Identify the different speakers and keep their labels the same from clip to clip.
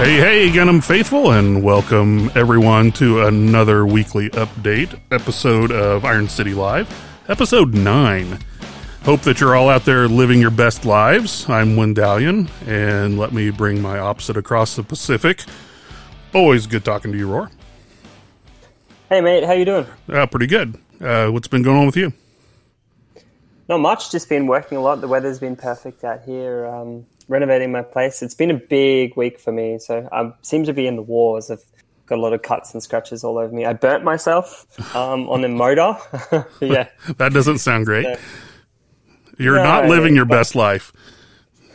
Speaker 1: Hey, hey, Gunham Faithful, and welcome everyone to another weekly update episode of Iron City Live, episode 9. Hope that you're all out there living your best lives. I'm Wendalion, and let me bring my opposite across the Pacific. Always good talking to you, Roar.
Speaker 2: Hey mate, how you doing?
Speaker 1: Uh, pretty good. Uh, what's been going on with you?
Speaker 2: Not much. Just been working a lot. The weather's been perfect out here. Um, renovating my place. It's been a big week for me. So I seem to be in the wars. I've got a lot of cuts and scratches all over me. I burnt myself um, on the motor. yeah,
Speaker 1: That doesn't sound great.
Speaker 2: Yeah.
Speaker 1: You're
Speaker 2: No,
Speaker 1: not living your
Speaker 2: but-
Speaker 1: best life.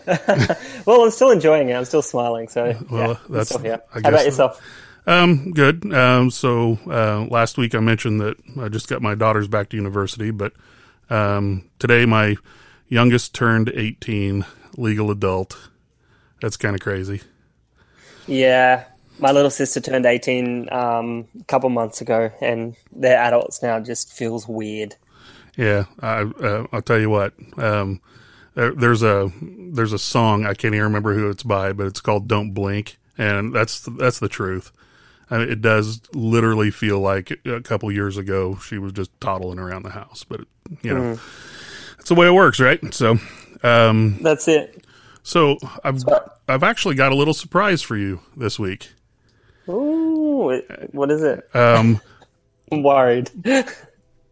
Speaker 2: well, I'm still enjoying it. I'm still smiling. So
Speaker 1: Well,
Speaker 2: yeah,
Speaker 1: that's-
Speaker 2: still here. How about
Speaker 1: so.
Speaker 2: yourself?
Speaker 1: Um, good. Um, so uh, last week I mentioned that I just got my daughters back to university, but um, today my youngest turned 18, legal adult. That's kind of crazy.
Speaker 2: Yeah, my little sister turned 18 um, a couple months ago, and they're adults now. Just feels weird.
Speaker 1: Yeah, I, uh, I'll tell you what. Um, there, there's a there's a song I can't even remember who it's by, but it's called "Don't Blink," and that's that's the truth. I mean, it does literally feel like a couple years ago she was just toddling around the house, but you know, that's the way it works, right? So, um,
Speaker 2: That's it.
Speaker 1: so I've I've actually got a little surprise for you this week.
Speaker 2: Ooh, what is it?
Speaker 1: Um,
Speaker 2: I'm worried.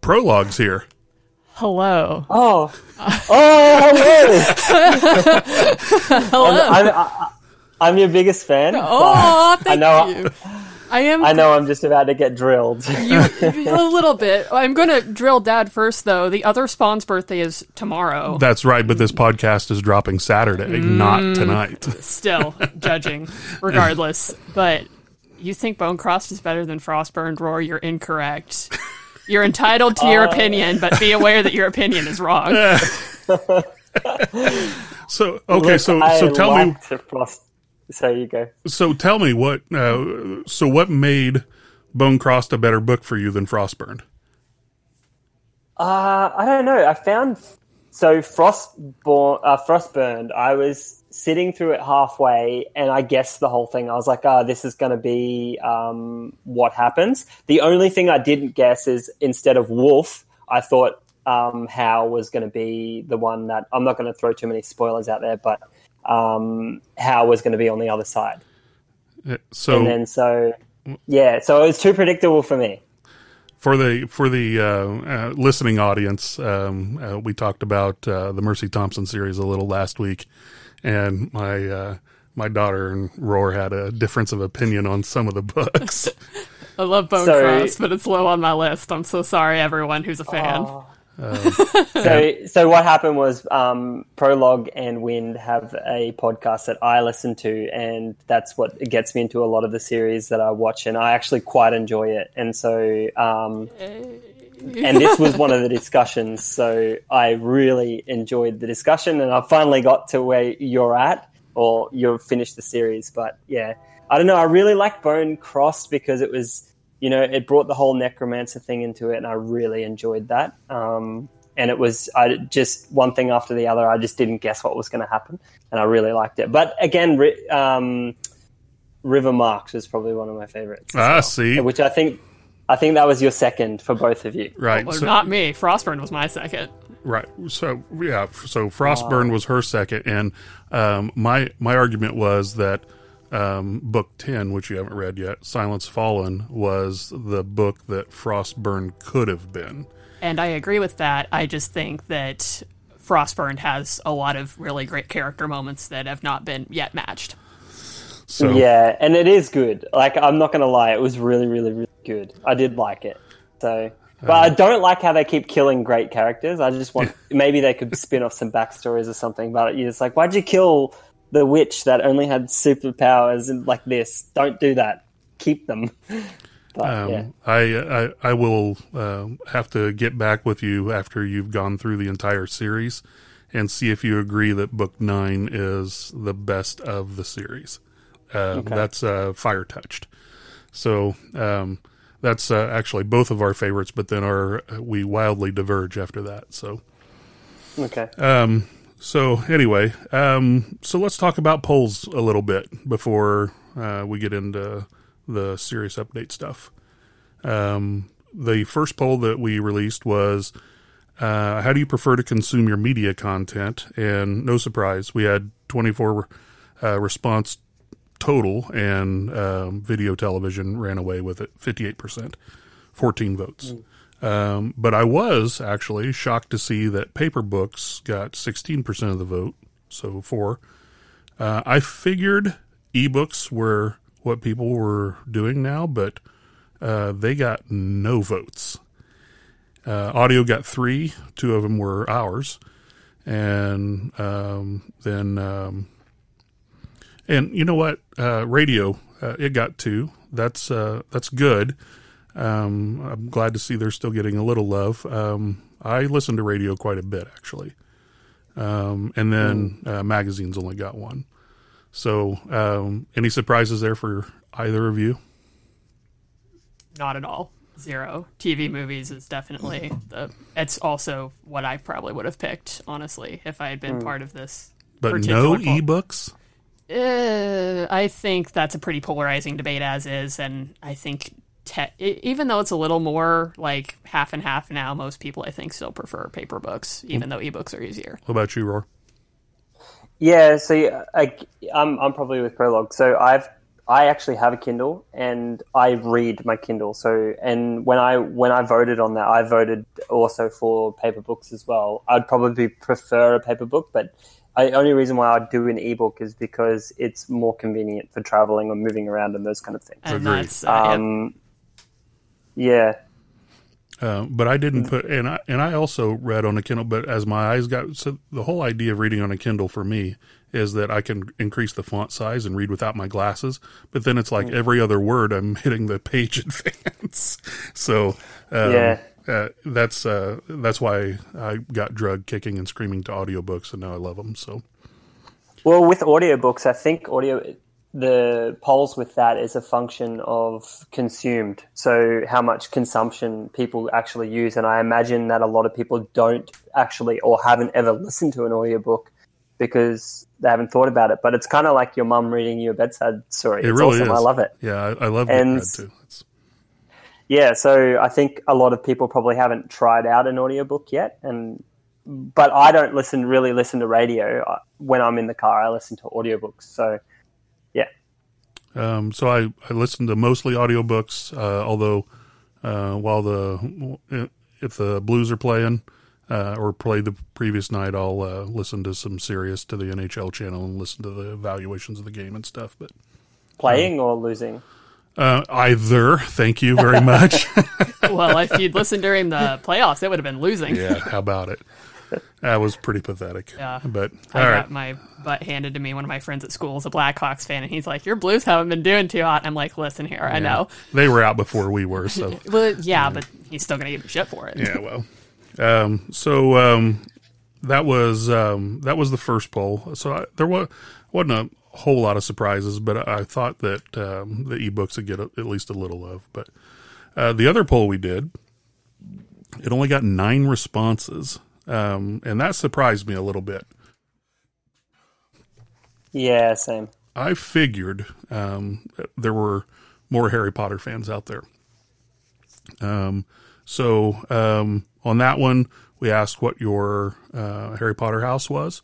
Speaker 1: prologues here.
Speaker 3: Hello.
Speaker 2: Oh, oh, hello.
Speaker 3: Hello.
Speaker 2: I'm, I, I'm your biggest fan.
Speaker 3: oh, thank
Speaker 2: I know.
Speaker 3: you. I am
Speaker 2: I know. I'm just about to get drilled.
Speaker 3: you, a little bit. I'm going to drill dad first, though. The other Spawn's birthday is tomorrow.
Speaker 1: That's right, but this podcast is dropping Saturday, not mm. tonight.
Speaker 3: Still judging, regardless. But you think Bone Crossed is better than Frostburned Roar? You're incorrect. You're entitled to your uh. opinion, but be aware that your opinion is wrong.
Speaker 1: So okay,
Speaker 2: Look,
Speaker 1: so
Speaker 2: I
Speaker 1: so tell me
Speaker 2: frost. So you go.
Speaker 1: so tell me what uh, so what made Bone Crossed a better book for you than Frostburned?
Speaker 2: Uh, I don't know. I found so Frostborn, uh, Frostburned. I was sitting through it halfway, and I guessed the whole thing. I was like, "Ah, this is going to be um, what happens." The only thing I didn't guess is instead of Wolf, I thought um, Hal was going to be the one that. I'm not going to throw too many spoilers out there, but um, Hal was going to be on the other side,
Speaker 1: Uh, So
Speaker 2: and then so yeah, so it was too predictable for me.
Speaker 1: for the for the uh, uh, listening audience, um, uh, we talked about uh, the Mercy Thompson series a little last week, and my uh, my daughter and Roar had a difference of opinion on some of the books.
Speaker 3: I love Bone
Speaker 2: So-
Speaker 3: Crossed, but it's low on my list. I'm so sorry, everyone who's a fan.
Speaker 2: So, so what happened was um, Prologue and Wind have a podcast that I listen to, and that's what gets me into a lot of the series that I watch, and I actually quite enjoy it. And so, um, and this was one of the discussions, so I really enjoyed the discussion, and I finally got to where you're at, or you've finished the series. But yeah, I don't know. I really like Bone Crossed because it was you know, it brought the whole necromancer thing into it, and I really enjoyed that. Um, and it was I just one thing after the other. I just didn't guess what was going to happen, and I really liked it. But again, Ri- um, River Marked was probably one of my favorites, as
Speaker 1: ah,
Speaker 2: well,
Speaker 1: see,
Speaker 2: which I think I think that was your second for both of you.
Speaker 1: right?
Speaker 3: Well,
Speaker 1: so-
Speaker 3: not me. Frostburn was my second.
Speaker 1: Right. So yeah. So Frostburn was her second, and um, my my argument was that um, book ten, which you haven't read yet, Silence Fallen, was the book that Frostburn could have been.
Speaker 3: And I agree with that. I just think that Frostburn has a lot of really great character moments that have not been yet matched.
Speaker 1: So
Speaker 2: Yeah, and it is good. Like I'm not going to lie, it was really, really, really good. I did like it. So, but I don't like how they keep killing great characters. I just want maybe they could spin off some backstories or something. But you're like, why'd you kill the witch that only had superpowers and like this? Don't do that. Keep them. But
Speaker 1: um,
Speaker 2: yeah,
Speaker 1: I, I I will uh, have to get back with you after you've gone through the entire series and see if you agree that book nine is the best of the series. Uh, That's uh, Fire Touched. So um, that's uh, actually both of our favorites, but then our we wildly diverge after that. So
Speaker 2: okay.
Speaker 1: um, so anyway, um, so let's talk about polls a little bit before uh, we get into the serious update stuff. Um, the first poll that we released was uh, how do you prefer to consume your media content? And no surprise, we had 24 uh, response total, and um, video television ran away with it 58%, 14 votes. Mm. Um, but I was actually shocked to see that paper books got 16% of the vote, so four. Uh, I figured ebooks were what people were doing now, but uh, they got no votes. Uh, audio got three. Two of them were ours, and um, then um, and you know what? Uh, radio uh, it got two. That's uh, that's good. Um, I'm glad to see they're still getting a little love. Um, I listen to radio quite a bit actually, um, and then hmm. uh, magazines only got one. So, um, any surprises there for either of you?
Speaker 3: Not at all zero. TV movies is definitely the. It's also what I probably would have picked, honestly, if I had been mm. part of this.
Speaker 1: But no ebooks.
Speaker 3: Uh, I think that's a pretty polarizing debate as is, and I think te- even though it's a little more like half and half now, most people I think still prefer paper books, even though ebooks are easier.
Speaker 1: What about you, Roar?
Speaker 2: Yeah, so I, I'm I'm probably with Prologue. So I've I actually have a Kindle and I read my Kindle. So and when I when I voted on that, I voted also for paper books as well. I'd probably prefer a paper book, but the only reason why I'd do an ebook is because it's more convenient for traveling or moving around and those kind of things.
Speaker 3: And that's, uh, um,
Speaker 2: yeah.
Speaker 1: Uh, but I didn't put, and I and I also read on a Kindle. But as my eyes got, so the whole idea of reading on a Kindle for me is that I can increase the font size and read without my glasses. But then it's like mm. every other word I'm hitting the page advance. so um, yeah. Uh, that's uh, that's why I got drug kicking and screaming to audiobooks, and now I love them. So,
Speaker 2: well, with audiobooks, I think audio the polls with that is a function of consumed. So how much consumption people actually use, and I imagine that a lot of people don't actually or haven't ever listened to an audiobook because they haven't thought about it. But it's kind of like your mum reading you a bedside story.
Speaker 1: It
Speaker 2: it's
Speaker 1: really
Speaker 2: awesome.
Speaker 1: is.
Speaker 2: I love it.
Speaker 1: Yeah, I, I love and, that too. It's...
Speaker 2: Yeah, so I think a lot of people probably haven't tried out an audiobook yet, and but I don't listen really listen to radio when I'm in the car. I listen to audiobooks. So.
Speaker 1: Um, so I, I listen to mostly audiobooks, uh, although uh, while the if the Blues are playing, uh, or played the previous night, I'll uh, listen to some Sirius to the NHL channel and listen to the evaluations of the game and stuff. But
Speaker 2: playing or losing?
Speaker 1: Uh, either. Thank you very much.
Speaker 3: well, if you'd listened during the playoffs, it would have been losing.
Speaker 1: yeah, how about it? That was pretty pathetic.
Speaker 3: Yeah,
Speaker 1: but
Speaker 3: I got right. my butt handed to me. One of my friends at school is a Blackhawks fan, and he's like, "Your Blues haven't been doing too hot." I'm like, "Listen here, yeah. I know
Speaker 1: they were out before we were, so
Speaker 3: well, yeah, yeah, but he's still gonna give me shit for it."
Speaker 1: Yeah, well, um, so um, that was um, that was the first poll. So I, there was wasn't a whole lot of surprises, but I thought that um, the ebooks would get a, at least a little love. But uh, the other poll we did, it only got nine responses, um, and that surprised me a little bit.
Speaker 2: Yeah, same.
Speaker 1: I figured um, there were more Harry Potter fans out there. Um, so um, on that one, we asked what your uh, Harry Potter house was,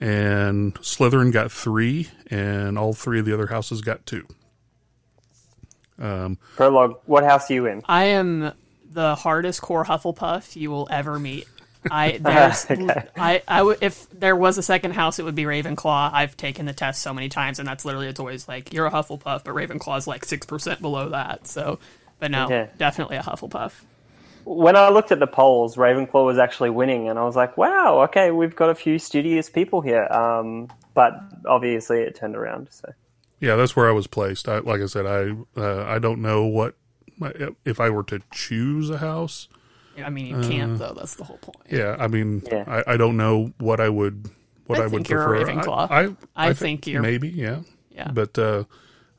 Speaker 1: and Slytherin got three, and all three of the other houses got two.
Speaker 2: Um, Prologue, what house are you in?
Speaker 3: I am the hardest core Hufflepuff you will ever meet. I there's okay. I I w- if there was a second house, it would be Ravenclaw. I've taken the test so many times, and that's literally it's always like you're a Hufflepuff, but Ravenclaw's like six percent below that. So, but no, okay. definitely a Hufflepuff
Speaker 2: when I looked at the polls, Ravenclaw was actually winning, and I was like, "Wow, okay, we've got a few studious people here." Um, but obviously, it turned around. So,
Speaker 1: yeah, that's where I was placed. I, like I said, I uh, I don't know what if I were to choose a house.
Speaker 3: I mean, you can't uh, though. That's the whole point.
Speaker 1: Yeah, I mean, yeah. I, I don't know what I would what I, I would prefer.
Speaker 3: Ravenclaw. I I, I, I think you're
Speaker 1: maybe yeah yeah. But uh,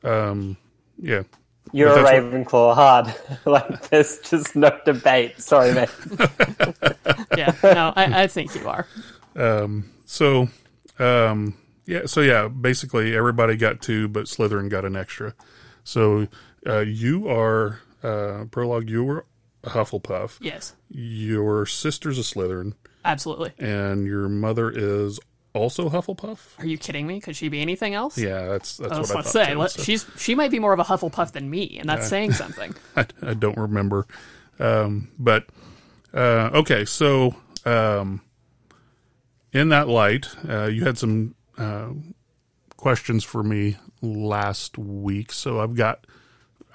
Speaker 1: um, yeah,
Speaker 2: you're a Ravenclaw hard. like there's just no debate. Sorry, man.
Speaker 3: yeah, no, I, I, think you are.
Speaker 1: Um, so, um, Yeah, so yeah, basically everybody got two, but Slytherin got an extra. So uh, you are uh, prologue. You were a Hufflepuff.
Speaker 3: Yes,
Speaker 1: Your sister's a Slytherin,
Speaker 3: absolutely.
Speaker 1: and your mother is also Hufflepuff.
Speaker 3: Are you kidding me? Could she be anything else?
Speaker 1: Yeah, that's that's
Speaker 3: I was
Speaker 1: what I
Speaker 3: about to
Speaker 1: thought.
Speaker 3: say,
Speaker 1: too,
Speaker 3: let-
Speaker 1: so
Speaker 3: she's she might be more of a Hufflepuff than me, and that's saying something.
Speaker 1: I, I don't remember, um, but uh, okay. So um, in that light, uh, you had some uh, questions for me last week. So I've got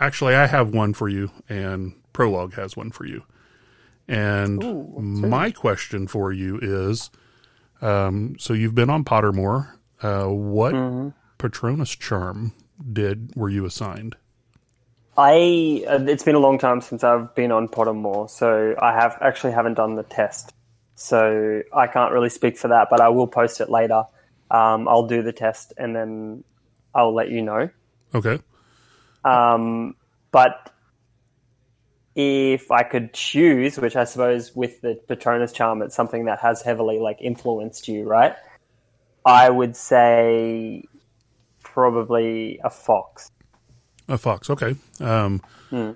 Speaker 1: actually I have one for you, and Prologue has one for you. And my question for you is: um, so you've been on Pottermore. Uh, what Patronus charm did were you assigned?
Speaker 2: I uh, it's been a long time since I've been on Pottermore, so I have actually haven't done the test, so I can't really speak for that. But I will post it later. Um, I'll do the test and then I'll let you know.
Speaker 1: Okay.
Speaker 2: Um, but if I could choose, which I suppose with the Patronus charm, it's something that has heavily like influenced you, right? I would say probably a fox.
Speaker 1: A fox, okay. Um,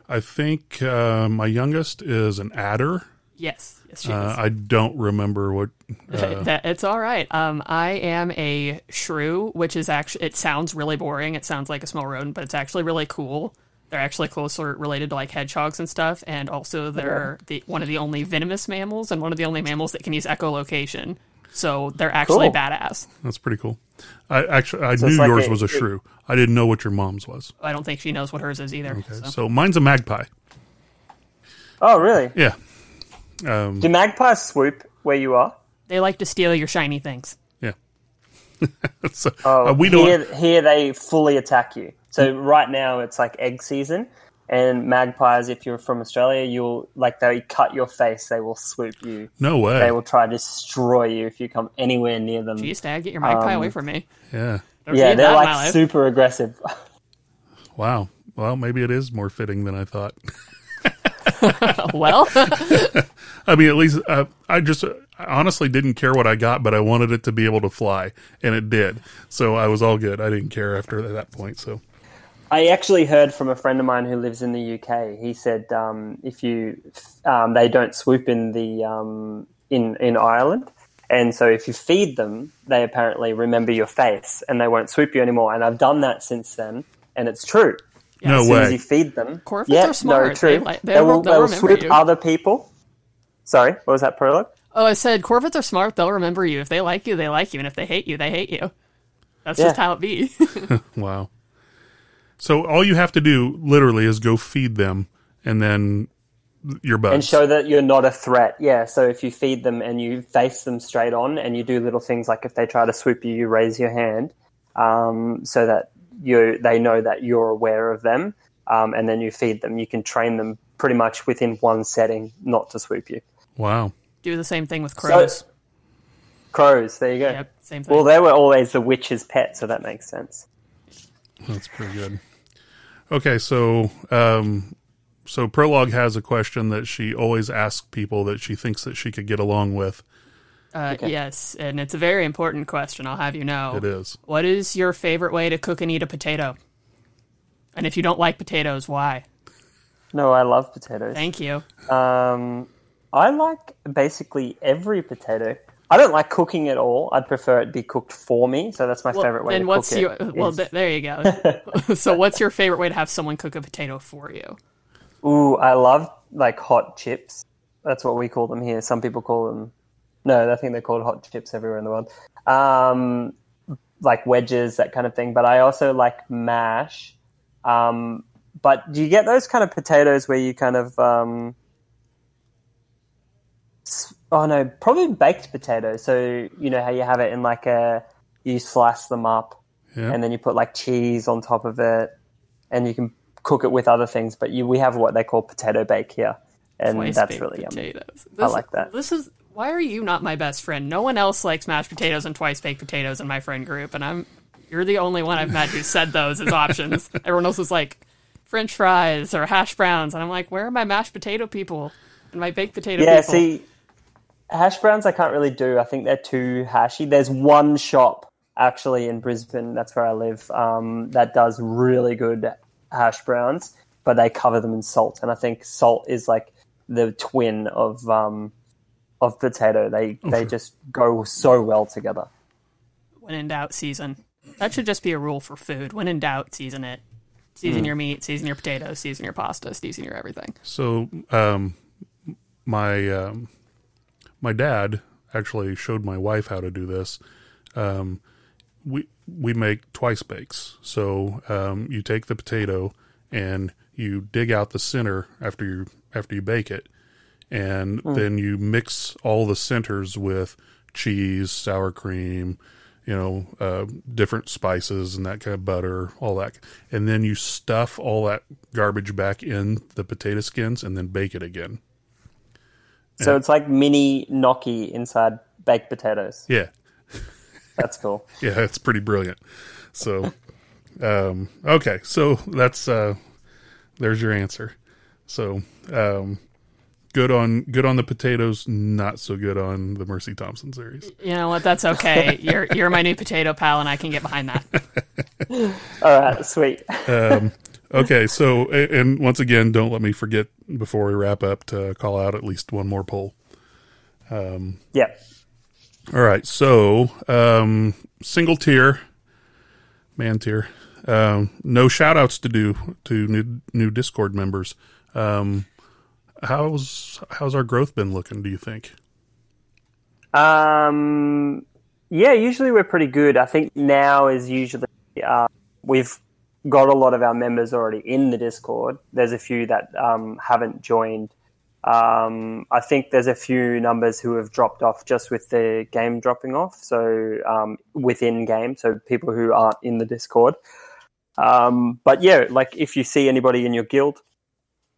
Speaker 1: I think uh, my youngest is an adder.
Speaker 3: Yes, yes, she
Speaker 1: Uh,
Speaker 3: is.
Speaker 1: I don't remember what.
Speaker 3: that, it's all right. Um, I am a shrew, which is actually it sounds really boring. It sounds like a small rodent, but it's actually really cool. They're actually closer related to like hedgehogs and stuff, and also they're the one of the only venomous mammals and one of the only mammals that can use echolocation. So they're actually
Speaker 2: Cool.
Speaker 3: badass.
Speaker 1: That's pretty cool. I actually I
Speaker 2: So
Speaker 1: knew
Speaker 2: like
Speaker 1: yours
Speaker 2: a-
Speaker 1: was a
Speaker 2: it-
Speaker 1: shrew. I didn't know what your mom's was.
Speaker 3: I don't think she knows what hers is either. so.
Speaker 1: So mine's a magpie.
Speaker 2: Oh, really?
Speaker 1: Yeah. Um,
Speaker 2: Do magpies swoop where you are?
Speaker 3: They like to steal your shiny things.
Speaker 1: yeah. so,
Speaker 2: Oh,
Speaker 1: uh, we don't.
Speaker 2: here, here they fully attack you. So right now it's like egg season, and magpies, if you're from Australia, you'll like they cut your face. They will swoop you.
Speaker 1: no way.
Speaker 2: They will try to destroy you if you come anywhere near them.
Speaker 3: Jeez, Dad, get your magpie
Speaker 2: Um,
Speaker 3: away from me.
Speaker 1: yeah.
Speaker 3: Never
Speaker 2: yeah, they're
Speaker 3: that in my
Speaker 2: like super aggressive.
Speaker 1: Wow. Well, maybe it is more fitting than I thought.
Speaker 3: well,
Speaker 1: I mean, at least uh, I just I honestly didn't care what I got, but I wanted it to be able to fly, and it did. So I was all good. I didn't care after that point. So
Speaker 2: I actually heard from a friend of mine who lives in the UK. He said um, if you um, they don't swoop in the um, in in Ireland, and so if you feed them, they apparently remember your face and they won't swoop you anymore. And I've done that since then, and it's true.
Speaker 1: no
Speaker 2: as soon as
Speaker 1: way.
Speaker 2: you feed them,
Speaker 3: Corvids
Speaker 2: yeah,
Speaker 3: are smart.
Speaker 2: No, true.
Speaker 3: They
Speaker 2: They,
Speaker 3: like- they
Speaker 2: will,
Speaker 3: will-
Speaker 2: they
Speaker 3: they'll
Speaker 2: swoop
Speaker 3: you.
Speaker 2: other people. Sorry, what was that prologue?
Speaker 3: oh, I said corvids are smart. They'll remember you. If they like you, they like you, and if they hate you, they hate you. That's just how it be.
Speaker 1: Wow. So all you have to do literally is go feed them, and then your buds.
Speaker 2: and show that you're not a threat. Yeah. So if you feed them and you face them straight on, and you do little things like if they try to swoop you, you raise your hand, um, so that you they know that you're aware of them, um, and then you feed them. You can train them pretty much within one setting not to swoop you.
Speaker 1: wow.
Speaker 3: Do the same thing with crows.
Speaker 2: Crows. There you go.
Speaker 3: yep, same thing.
Speaker 2: Well, they were always the witch's pet, so that makes sense.
Speaker 1: That's pretty good. Okay, so um, so prologue has a question that she always asks people that she thinks that she could get along with.
Speaker 3: uh, Yes, and it's a very important question. I'll have you know.
Speaker 1: It is.
Speaker 3: What is your favorite way to cook and eat a potato? And if you don't like potatoes, why?
Speaker 2: No, I love potatoes.
Speaker 3: Thank you.
Speaker 2: Um, I like basically every potato. I don't like cooking at all. I'd prefer it be cooked for me. So that's my
Speaker 3: Well,
Speaker 2: favorite way to
Speaker 3: what's
Speaker 2: cook
Speaker 3: your
Speaker 2: it.
Speaker 3: well?
Speaker 2: is-
Speaker 3: Th- there you go. so, what's your favorite way to have someone cook a potato for you?
Speaker 2: Ooh, I love like hot chips. That's what we call them here. Some people call them. No, I think they're called hot chips everywhere in the world. Um, like wedges, that kind of thing. But I also like mash. Um, but do you get those kind of potatoes where you kind of um, oh no, probably baked potato. So you know how you have it in like a you slice them up
Speaker 1: Yeah.
Speaker 2: and then you put like cheese on top of it, and you can cook it with other things. But you, we have what they call potato bake here, and
Speaker 3: Twice
Speaker 2: that's
Speaker 3: baked
Speaker 2: really yummy.
Speaker 3: potatoes.
Speaker 2: I like that.
Speaker 3: This is why are you not my best friend? No one else likes mashed potatoes and twice baked potatoes in my friend group, and I'm you're the only one I've met who said those as options. Everyone else is like French fries or hash browns, and I'm like, where are my mashed potato people and my baked potato
Speaker 2: Yeah,
Speaker 3: people?
Speaker 2: see, hash browns I can't really do. I think they're too hashy. There's one shop actually in Brisbane. That's where I live. Um, that does really good hash browns, but they cover them in salt, and I think salt is like the twin of um, of potato. They they just go so well together.
Speaker 3: When in doubt, season. That should just be a rule for food. When in doubt, season it. Season mm. your meat, season your potatoes, season your pasta, season your everything.
Speaker 1: So, um, my um, my dad actually showed my wife how to do this. Um, we we make twice bakes. So um, you take the potato and you dig out the center after you after you bake it, and mm. then you mix all the centers with cheese, sour cream, you know, uh, different spices and that kind of butter, all that, and then you stuff all that garbage back in the potato skins and then bake it again.
Speaker 2: So and, it's like mini gnocchi inside baked potatoes.
Speaker 1: Yeah,
Speaker 2: that's cool.
Speaker 1: yeah, it's pretty brilliant. So, um, okay, so that's uh, there's your answer. So, um, good on good on the potatoes, not so good on the Mercy Thompson series.
Speaker 3: You know what? That's okay. you're you're my new potato pal, and I can get behind that.
Speaker 2: All right, sweet.
Speaker 1: um, okay, so and once again, don't let me forget before we wrap up to call out at least one more poll.
Speaker 2: Um, yeah.
Speaker 1: All right, so um, single tier, man tier. Um, no shout outs to do to new, new Discord members. Um, how's how's our growth been looking? Do you think?
Speaker 2: Um, yeah, usually we're pretty good. I think now is usually uh, we've got a lot of our members already in the Discord. There's a few that um, haven't joined. Um, I think there's a few numbers who have dropped off just with the game dropping off. So um, within game, so people who aren't in the Discord. Um, but yeah, like if you see anybody in your guild,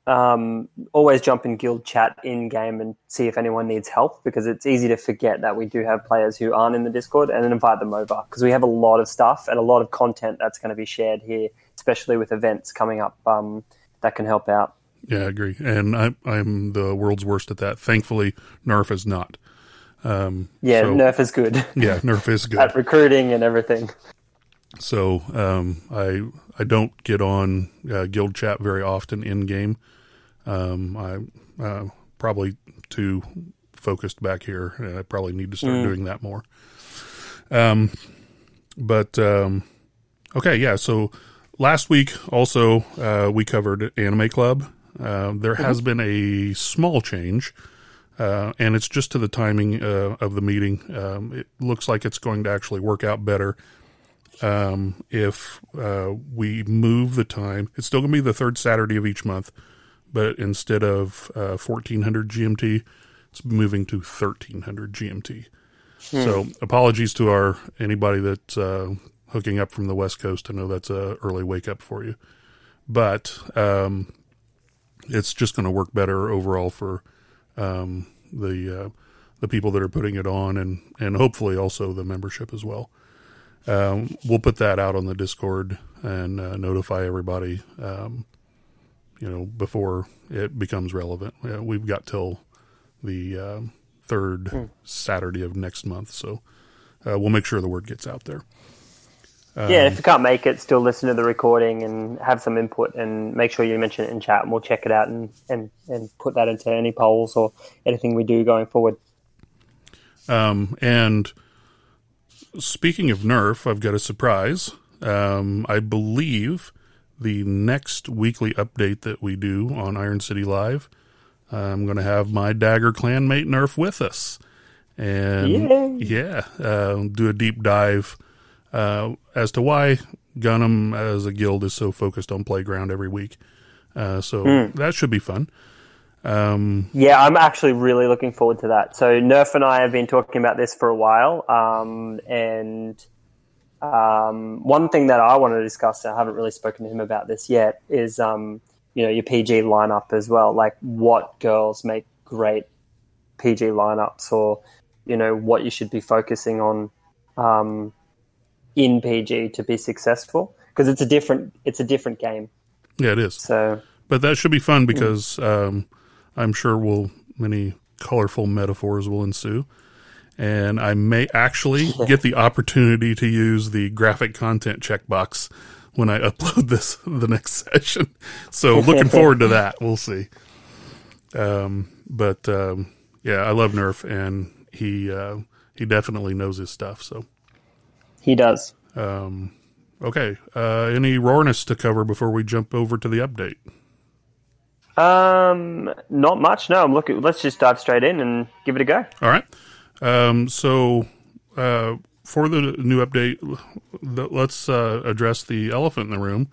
Speaker 2: um, always jump in guild chat in game and see if anyone needs help because it's easy to forget that we do have players who aren't in the Discord and then invite them over because we have a lot of stuff and a lot of content that's going to be shared here, especially with events coming up um, that can help out.
Speaker 1: Yeah, I agree. And I, I'm the world's worst at that. Thankfully, Nerf is not. Um,
Speaker 2: yeah, so, Nerf is good.
Speaker 1: Yeah, Nerf is good
Speaker 2: at recruiting and everything.
Speaker 1: So um, I I don't get on uh, guild chat very often in game um, I uh, probably too focused back here. I probably need to start mm. doing that more. Um, but um, okay, yeah. So last week also uh, we covered Anime Club. Uh, there mm-hmm. has been a small change, uh, and it's just to the timing uh, of the meeting. Um, it looks like it's going to actually work out better um, if uh, we move the time. It's still going to be the third Saturday of each month but instead of uh, 1400 GMT, it's moving to 1300 GMT. Hmm. So apologies to our anybody that uh, hooking up from the West Coast. I know that's a early wake up for you, but um, it's just going to work better overall for um, the uh, the people that are putting it on, and and hopefully also the membership as well. Um, we'll put that out on the Discord and uh, notify everybody um, you know, before it becomes relevant. we've got till the uh, third mm. Saturday of next month, so uh, we'll make sure the word gets out there.
Speaker 2: Um, yeah, if you can't make it, still listen to the recording and have some input, and make sure you mention it in chat, and we'll check it out and and and put that into any polls or anything we do going forward.
Speaker 1: Um, and speaking of Nerf, I've got a surprise. Um, I believe the next weekly update that we do on Iron City Live, I'm going to have my Dagger clanmate Nerf with us. And Yay. yeah, uh, do a deep dive uh, as to why Gunham as a guild is so focused on Playground every week. Uh, so mm. that should be fun. Um,
Speaker 2: yeah, I'm actually really looking forward to that. So Nerf and I have been talking about this for a while, um, and um, one thing that I want to discuss, I haven't really spoken to him about this yet, is um, you know your PG lineup as well. Like what girls make great PG lineups, or you know what you should be focusing on um, in PG to be successful because it's a different it's a different game.
Speaker 1: Yeah, it is.
Speaker 2: So,
Speaker 1: but that should be fun because um, I'm sure will many colorful metaphors will ensue. and I may actually get the opportunity to use the graphic content checkbox when I upload this the next session. So looking forward to that. We'll see. Um, but um, yeah, I love Nerf, and he uh, he definitely knows his stuff. So
Speaker 2: he does.
Speaker 1: Um, okay. Uh, any rawness to cover before we jump over to the update?
Speaker 2: Um, not much. No, I'm looking. Let's just dive straight in and give it a go.
Speaker 1: All right. Um, so uh, for the new update, let's uh, address the elephant in the room,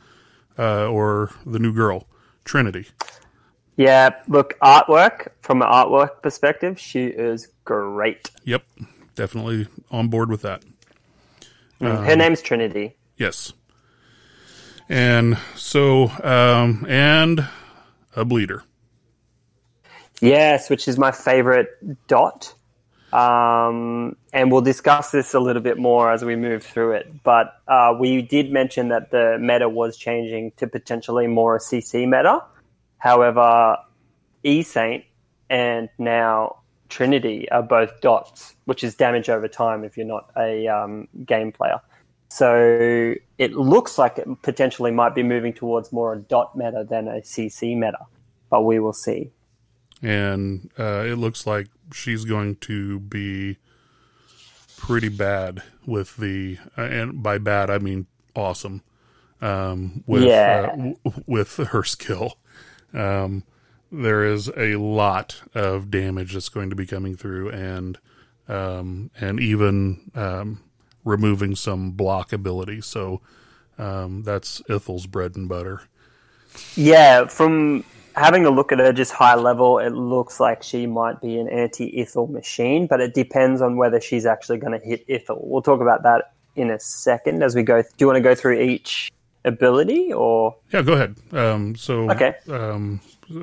Speaker 1: uh, or the new girl, Trinity.
Speaker 2: Yeah, look, artwork from an artwork perspective, she is great.
Speaker 1: Yep, definitely on board with that.
Speaker 2: Mm, her um, name's Trinity.
Speaker 1: Yes. And so, um, and a bleeder.
Speaker 2: Yes, which is my favorite dot. Um, and we'll discuss this a little bit more as we move through it. But uh, we did mention that the meta was changing to potentially more a CC meta. However, E Saint and now Trinity are both dots, which is damage over time if you're not a um, game player. So it looks like it potentially might be moving towards more a dot meta than a CC meta, but we will see.
Speaker 1: And uh, it looks like she's going to be pretty bad with the uh, and by bad I mean awesome um, with yeah. uh, w- with her skill. Um, there is a lot of damage that's going to be coming through, and um, and even um, removing some block ability. So um, that's Ithel's bread and butter.
Speaker 2: Yeah, from having a look at her just high level, it looks like she might be an anti Ithel machine, but it depends on whether she's actually going to hit Ithel. We'll talk about that in a second as we go. Do you want to go through each ability or?
Speaker 1: Yeah, go ahead. Um, so,
Speaker 2: okay.
Speaker 1: Um,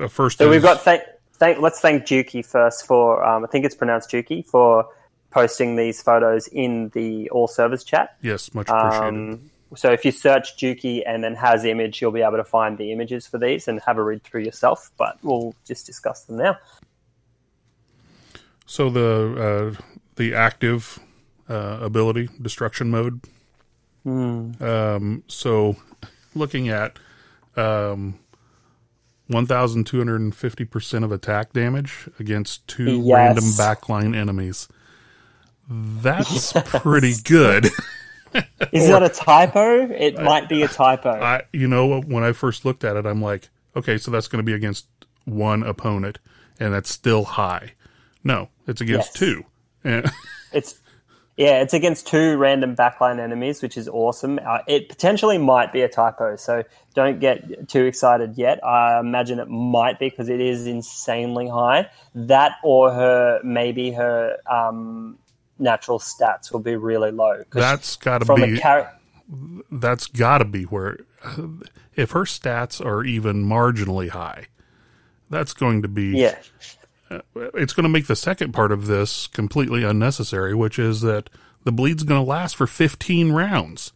Speaker 1: first,
Speaker 2: so is... we've got thank, thank. Let's thank Juki first for. Um, I think it's pronounced Juki for posting these photos in the all service chat.
Speaker 1: Yes, much appreciated. Um,
Speaker 2: so if you search Juki and then has image, you'll be able to find the images for these and have a read through yourself. But we'll just discuss them now.
Speaker 1: So the uh, the active uh, ability destruction mode.
Speaker 2: Mm.
Speaker 1: Um, so looking at um, one thousand two hundred and fifty percent of attack damage against two yes. random backline enemies. That's yes. pretty good.
Speaker 2: Is or, that a typo? It I, might be a typo.
Speaker 1: I, you know, when I first looked at it, I'm like, okay, so that's going to be against one opponent, and that's still high. No, it's against yes. two.
Speaker 2: it's yeah, it's against two random backline enemies, which is awesome. Uh, it potentially might be a typo, so don't get too excited yet. I imagine it might be because it is insanely high. That or her maybe her um, natural stats will be really low.
Speaker 1: That's got to be. Char- that's got to be where, if her stats are even marginally high, that's going to be.
Speaker 2: Yeah.
Speaker 1: It's going to make the second part of this completely unnecessary, which is that the bleed's going to last for 15 rounds.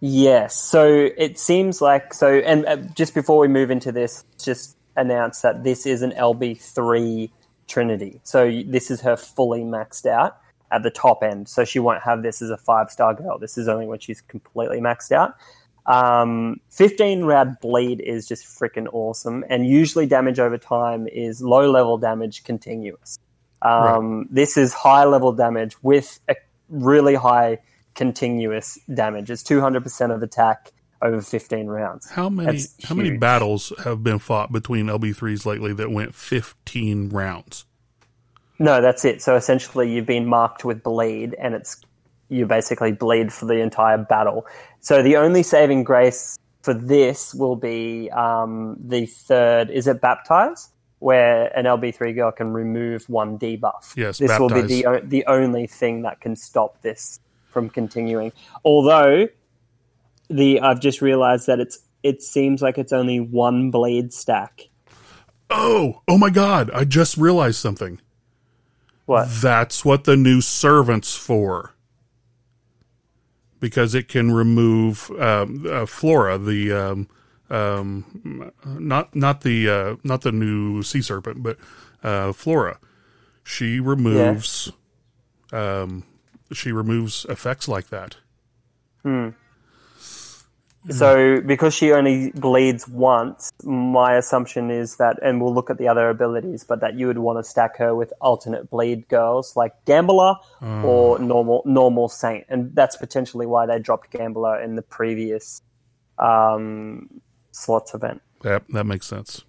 Speaker 2: Yes. So it seems like so. And uh, just before we move into this, just announce that this is an LB3 Trinity. So this is her fully maxed out at the top end. So she won't have this as a five star girl. This is only when she's completely maxed out. Um, 15 round bleed is just freaking awesome. And usually damage over time is low level damage continuous. Um, right. This is high level damage with a really high continuous damage. It's 200% of attack over 15 rounds.
Speaker 1: How many how many battles have been fought between LB3s lately that went 15 rounds?
Speaker 2: No, that's it. So essentially, you've been marked with bleed, and it's you basically bleed for the entire battle. So the only saving grace for this will be um, the third. Is it baptize? Where an LB3 girl can remove one debuff.
Speaker 1: Yes,
Speaker 2: this
Speaker 1: baptize.
Speaker 2: will be the the only thing that can stop this from continuing. Although the I've just realized that it's it seems like it's only one blade stack.
Speaker 1: Oh, oh my god! I just realized something.
Speaker 2: What?
Speaker 1: That's what the new servant's for. Because it can remove um, uh, Flora, the um, um, not not the uh, not the new sea serpent, but uh, Flora. She removes um, she removes effects like that.
Speaker 2: So, because she only bleeds once, my assumption is that, and we'll look at the other abilities, but that you would want to stack her with alternate bleed girls like Gambler or normal normal Saint, and that's potentially why they dropped Gambler in the previous um, slots event.
Speaker 1: That that makes sense.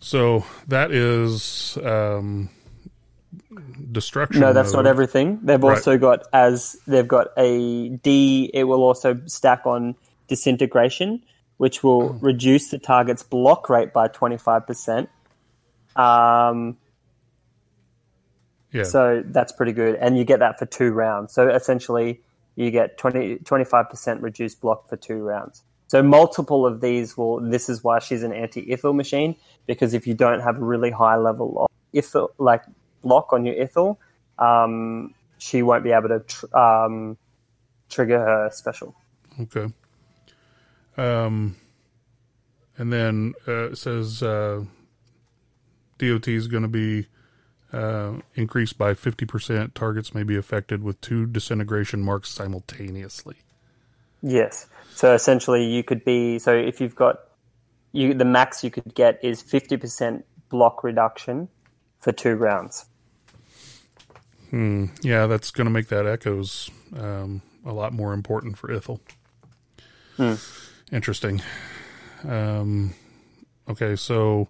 Speaker 1: So that is um, destruction.
Speaker 2: No, that's
Speaker 1: mode.
Speaker 2: not everything. They've
Speaker 1: Right.
Speaker 2: also got as they've got a D. It will also stack on disintegration, which will
Speaker 1: Hmm.
Speaker 2: reduce the target's block rate by twenty five percent. Um,
Speaker 1: Yeah.
Speaker 2: so that's pretty good, and you get that for two rounds. So essentially, you get 25 percent reduced block for two rounds. So multiple of these will. This is why she's an anti-ithil machine because if you don't have a really high level of ithil, like block on your ithil, um, she won't be able to tr- um, trigger her special.
Speaker 1: Okay. Um, and then uh, it says uh, DOT is going to be uh, increased by 50%. Targets may be affected with two disintegration marks simultaneously.
Speaker 2: Yes. So essentially, you could be so if you've got you the max you could get is 50 percent block reduction for two rounds.
Speaker 1: Yeah, that's going to make that echoes um, a lot more important for Ithil. Interesting. Um, okay, so,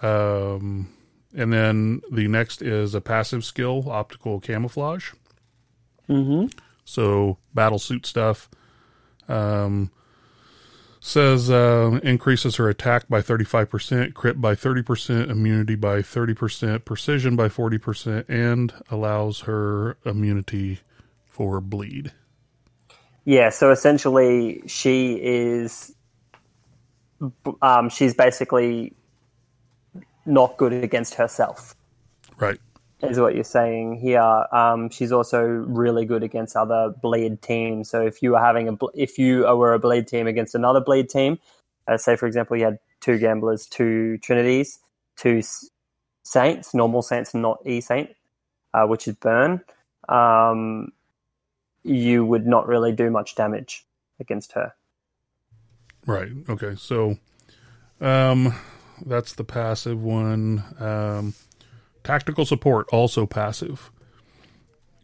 Speaker 1: um, and then the next is a passive skill, optical camouflage. Mm-hmm. So battle suit stuff. Um, says uh, increases her attack by 35%, crit by 30%, immunity by 30%, precision by 40%, and allows her immunity for bleed.
Speaker 2: Yeah. So essentially, she is um, she's basically not good against herself.
Speaker 1: Right.
Speaker 2: Is what you're saying here. Um, she's also really good against other bleed teams. So if you were having a if you were a bleed team against another bleed team, uh, say for example you had two gamblers, two trinities, two saints, normal saints, not e saint, uh, which is burn, um, you would not really do much damage against her.
Speaker 1: Right. Okay. So, um, that's the passive one. Um, tactical support also passive.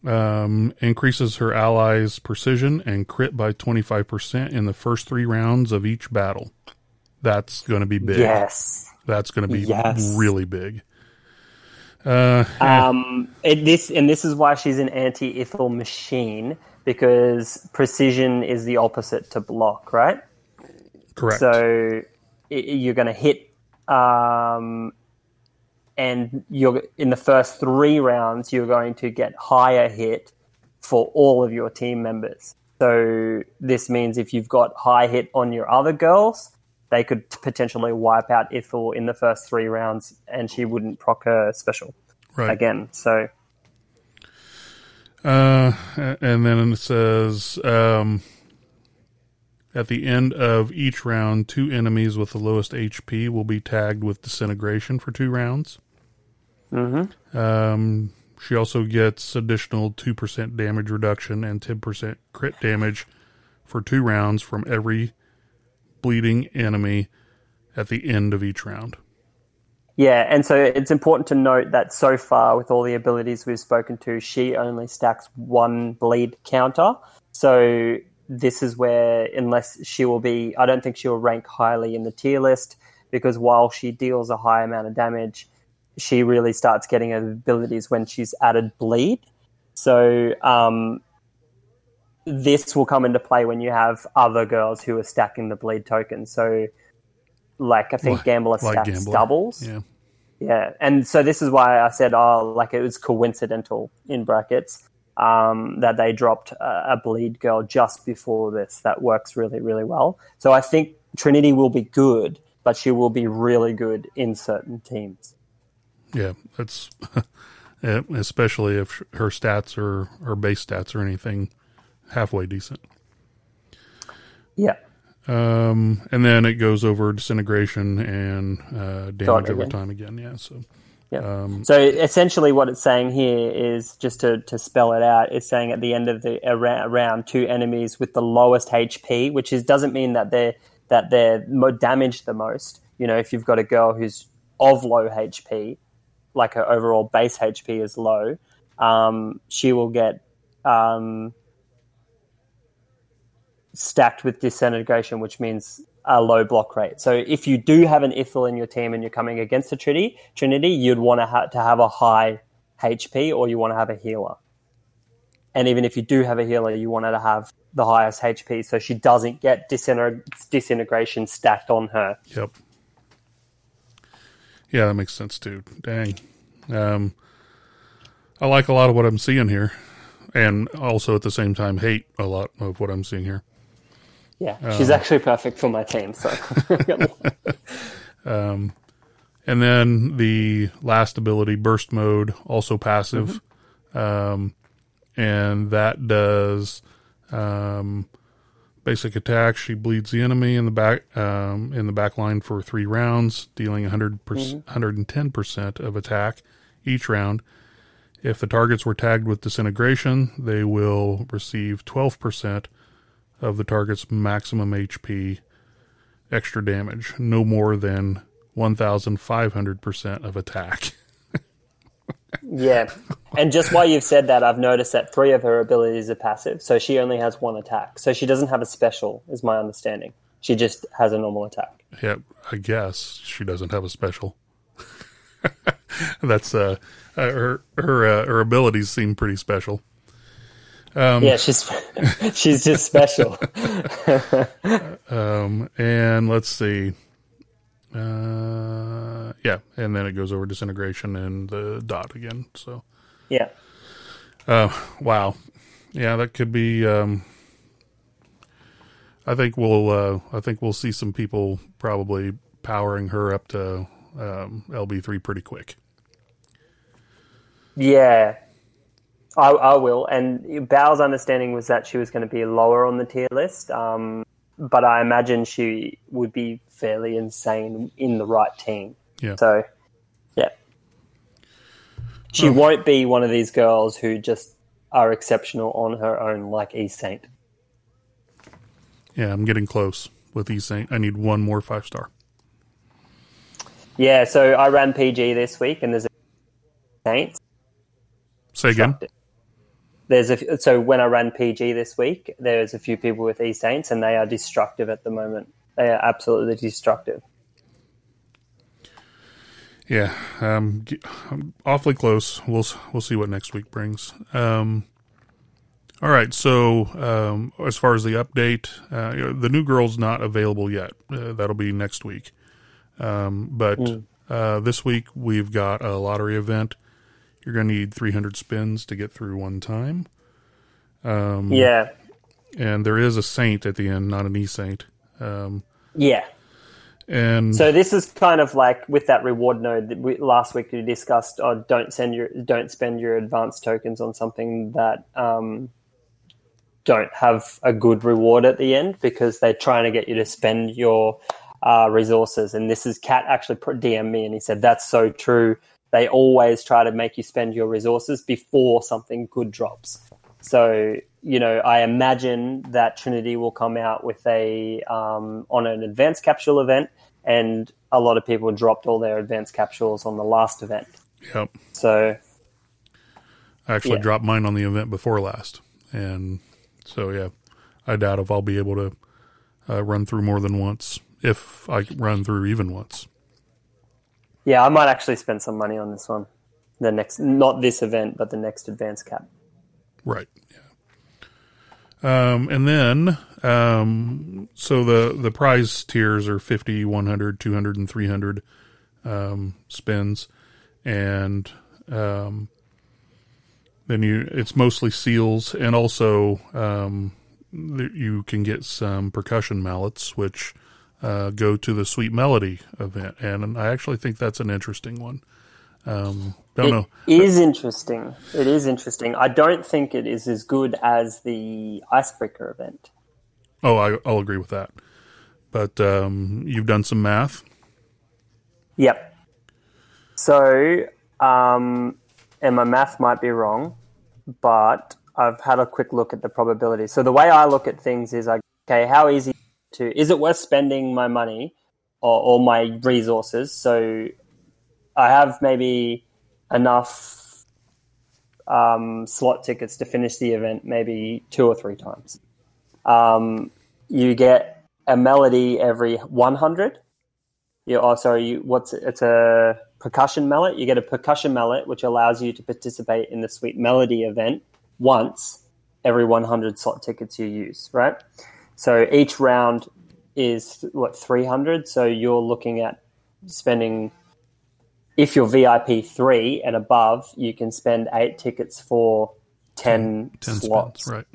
Speaker 1: Um, increases her allies' precision and crit by twenty five percent in the first three rounds of each battle. That's going to be big.
Speaker 2: Yes.
Speaker 1: That's going to be
Speaker 2: Yes.
Speaker 1: really big. Uh,
Speaker 2: Um, it, this and this is why she's an anti-ithil machine because precision is the opposite to block, right?
Speaker 1: correct.
Speaker 2: So i- you're going to hit, um, and you're in the first three rounds. You're going to get higher hit for all of your team members. So this means if you've got high hit on your other girls, they could potentially wipe out Ithil in the first three rounds, and she wouldn't proc her special
Speaker 1: right.
Speaker 2: again. So
Speaker 1: Uh, and then it says um, at the end of each round, two enemies with the lowest HP will be tagged with disintegration for two rounds. Mm-hmm. Um, she also gets additional two percent damage reduction and ten percent crit damage for two rounds from every bleeding enemy at the end of each round.
Speaker 2: Yeah, and so it's important to note that so far, with all the abilities we've spoken to, she only stacks one bleed counter. So this is where, unless she will be, I don't think she will rank highly in the tier list because while she deals a high amount of damage, she really starts getting her abilities when she's added bleed. So um, this will come into play when you have other girls who are stacking the bleed tokens. So, like I think
Speaker 1: Like-
Speaker 2: Gambler
Speaker 1: like
Speaker 2: stacks
Speaker 1: Gambler.
Speaker 2: doubles.
Speaker 1: Yeah.
Speaker 2: Yeah, and so this is why I said, oh, like it was coincidental in brackets um, that they dropped a, a bleed girl just before this. That works really, really well. So I think Trinity will be good, but she will be really good in certain teams.
Speaker 1: Yeah, that's especially if her stats or her base stats or anything halfway decent.
Speaker 2: Yeah,
Speaker 1: Um, and then it goes over disintegration and uh, damage over time again. Yeah, so
Speaker 2: Yeah. Um, so essentially, what it's saying here is just to, to spell it out. It's saying at the end of the round, two enemies with the lowest HP, which is doesn't mean that they're that they're damaged the most. You know, if you've got a girl who's of low HP, like her overall base HP is low, um, she will get um, stacked with disintegration, which means a low block rate. So if you do have an Ithil in your team and you're coming against a Trinity, Trinity, you'd want to, ha- to have a high HP or you want to have a healer. And even if you do have a healer, you want her to have the highest HP so she doesn't get disintegration stacked on her.
Speaker 1: Yep. Yeah, that makes sense too. Dang. Um, I like a lot of what I'm seeing here, and also at the same time hate a lot of what I'm seeing here.
Speaker 2: Yeah, she's um, actually perfect for my team. So,
Speaker 1: um, and then the last ability, burst mode, also passive, mm-hmm. um, and that does um, basic attack. She bleeds the enemy in the back um, in the back line for three rounds, dealing 100 110 mm-hmm. percent of attack each round. If the targets were tagged with disintegration, they will receive 12 percent of the target's maximum HP extra damage, no more than 1,500% of attack.
Speaker 2: Yeah. And just while you've said that, I've noticed that three of her abilities are passive. So she only has one attack. So she doesn't have a special, is my understanding. She just has a normal attack.
Speaker 1: Yeah, I guess she doesn't have a special. That's uh, uh, her her uh, her abilities seem pretty special.
Speaker 2: Um, yeah, she's she's just special.
Speaker 1: um, and let's see. Uh, yeah, and then it goes over disintegration and the dot again. So
Speaker 2: yeah.
Speaker 1: Uh, wow. Yeah, that could be. Um, I think we'll. Uh, I think we'll see some people probably powering her up to um, LB three pretty quick.
Speaker 2: Yeah, I, I will. And Bao's understanding was that she was going to be lower on the tier list, um, but I imagine she would be fairly insane in the right team.
Speaker 1: Yeah.
Speaker 2: So, yeah. She oh. won't be one of these girls who just are exceptional on her own, like E Saint.
Speaker 1: Yeah, I'm getting close with E Saint. I need one more five star.
Speaker 2: Yeah, so I ran PG this week, and there's a Saints.
Speaker 1: Say again
Speaker 2: there's a so when I ran PG this week, there's a few people with E Saints, and they are destructive at the moment. They are absolutely destructive.
Speaker 1: Yeah, um, I'm awfully close. We'll we'll see what next week brings. Um, all right, so um, as far as the update, uh, the new girl's not available yet. Uh, that'll be next week. Um, but mm. uh, this week we've got a lottery event you're going to need 300 spins to get through one time.
Speaker 2: Um, yeah.
Speaker 1: And there is a saint at the end, not an e saint. Um,
Speaker 2: yeah.
Speaker 1: And
Speaker 2: so this is kind of like with that reward node that we, last week we discussed. Oh, don't send your don't spend your advanced tokens on something that um, don't have a good reward at the end because they're trying to get you to spend your uh, resources. And this is Cat actually DM me and he said that's so true they always try to make you spend your resources before something good drops. So, you know, I imagine that Trinity will come out with a um, on an advanced capsule event, and a lot of people dropped all their advanced capsules on the last event.
Speaker 1: Yep.
Speaker 2: So,
Speaker 1: I actually yeah. dropped mine on the event before last, and so yeah, I doubt if I'll be able to uh, run through more than once, if I run through even once.
Speaker 2: Yeah, I might actually spend some money on this one. The next, not this event, but the next advanced cap.
Speaker 1: Right. Yeah. Um, and then, um, so the, the prize tiers are 50, 100, 200, and 300 um, spins. And um, then you, it's mostly seals. And also, um, you can get some percussion mallets, which uh, go to the Sweet Melody event, and I actually think that's an interesting one. Um, don't
Speaker 2: it
Speaker 1: know.
Speaker 2: It is interesting. It is interesting. I don't think it is as good as the Icebreaker event.
Speaker 1: Oh, I, will agree with that. But um, you've done some math.
Speaker 2: Yep. So um, and my math might be wrong, but I've had a quick look at the probability. So the way I look at things is like, okay, how easy to is it worth spending my money or, or my resources? So I have maybe enough um, slot tickets to finish the event maybe two or three times. Um, you get a melody every 100. You, oh, sorry, you, what's? It's a percussion mallet. You get a percussion mallet, which allows you to participate in the Sweet Melody event once every 100 slot tickets you use, right? So each round is what 300. So you're looking at spending if you're VIP three and above, you can spend eight tickets for 10, 10 slots.
Speaker 1: Spins,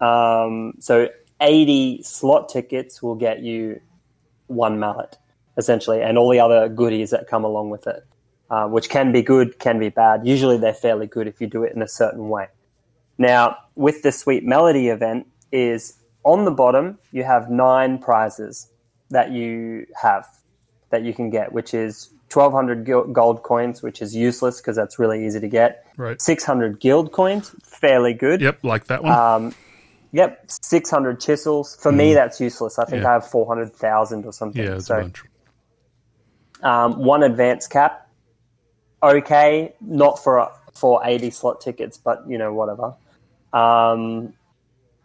Speaker 2: right. Um, so 80 slot tickets will get you one mallet, essentially, and all the other goodies that come along with it, uh, which can be good, can be bad. Usually they're fairly good if you do it in a certain way. Now, with the Sweet Melody event, is on the bottom, you have nine prizes that you have that you can get, which is 1200 gold coins, which is useless because that's really easy to get.
Speaker 1: Right.
Speaker 2: 600 guild coins, fairly good.
Speaker 1: Yep, like that one.
Speaker 2: Um, yep, 600 chisels. For mm. me, that's useless. I think
Speaker 1: yeah.
Speaker 2: I have 400,000 or something.
Speaker 1: Yeah, it's
Speaker 2: so,
Speaker 1: a bunch.
Speaker 2: Um, one advance cap. Okay, not for for 80 slot tickets, but you know, whatever. Um,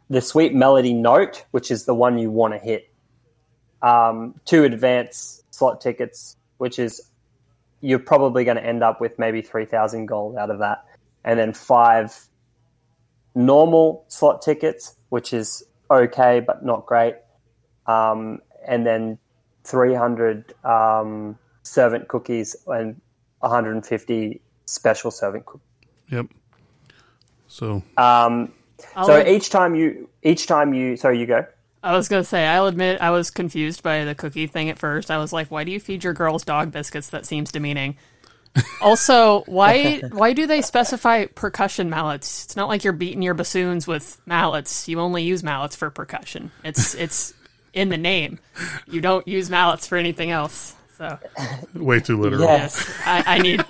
Speaker 2: the Sweet Melody Note, which is the one you want to hit. Um, two advance slot tickets, which is you're probably going to end up with maybe 3,000 gold out of that. And then five normal slot tickets, which is okay, but not great. Um, and then 300 um, servant cookies and 150 special servant cookies.
Speaker 1: Yep. So,
Speaker 2: um, so each time you, each time you, sorry, you go.
Speaker 3: I was gonna say, I'll admit I was confused by the cookie thing at first. I was like, why do you feed your girls dog biscuits? That seems demeaning. also, why why do they specify percussion mallets? It's not like you're beating your bassoons with mallets. You only use mallets for percussion. It's it's in the name. You don't use mallets for anything else. So
Speaker 1: way too literal.
Speaker 3: Yes, I, I need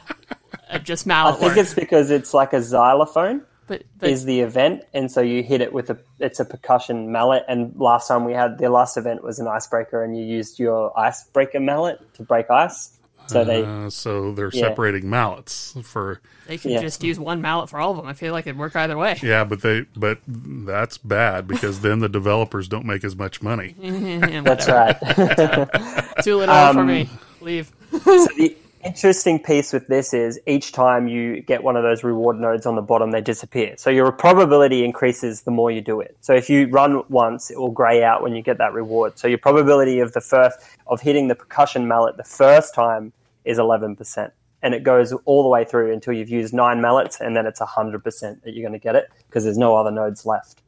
Speaker 3: just mallet.
Speaker 2: I think
Speaker 3: work.
Speaker 2: it's because it's like a xylophone
Speaker 3: but, but
Speaker 2: is the event, and so you hit it with a it's a percussion mallet. And last time we had the last event was an icebreaker, and you used your icebreaker mallet to break ice. So they
Speaker 1: uh, so they're
Speaker 2: yeah.
Speaker 1: separating mallets for.
Speaker 3: they could
Speaker 2: Yeah.
Speaker 3: just use one mallet for all of them. I feel like it'd work either way.
Speaker 1: Yeah, but they but that's bad because then the developers don't make as much money.
Speaker 2: that's right.
Speaker 3: Too little for
Speaker 2: Um,
Speaker 3: me. Leave.
Speaker 2: so the interesting piece with this is each time you get one of those reward nodes on the bottom, they disappear. So your probability increases the more you do it. So if you run once, it will grey out when you get that reward. So your probability of the first of hitting the percussion mallet the first time is eleven percent. And it goes all the way through until you've used nine mallets, and then it's hundred percent that you're going to get it because there's no other nodes left.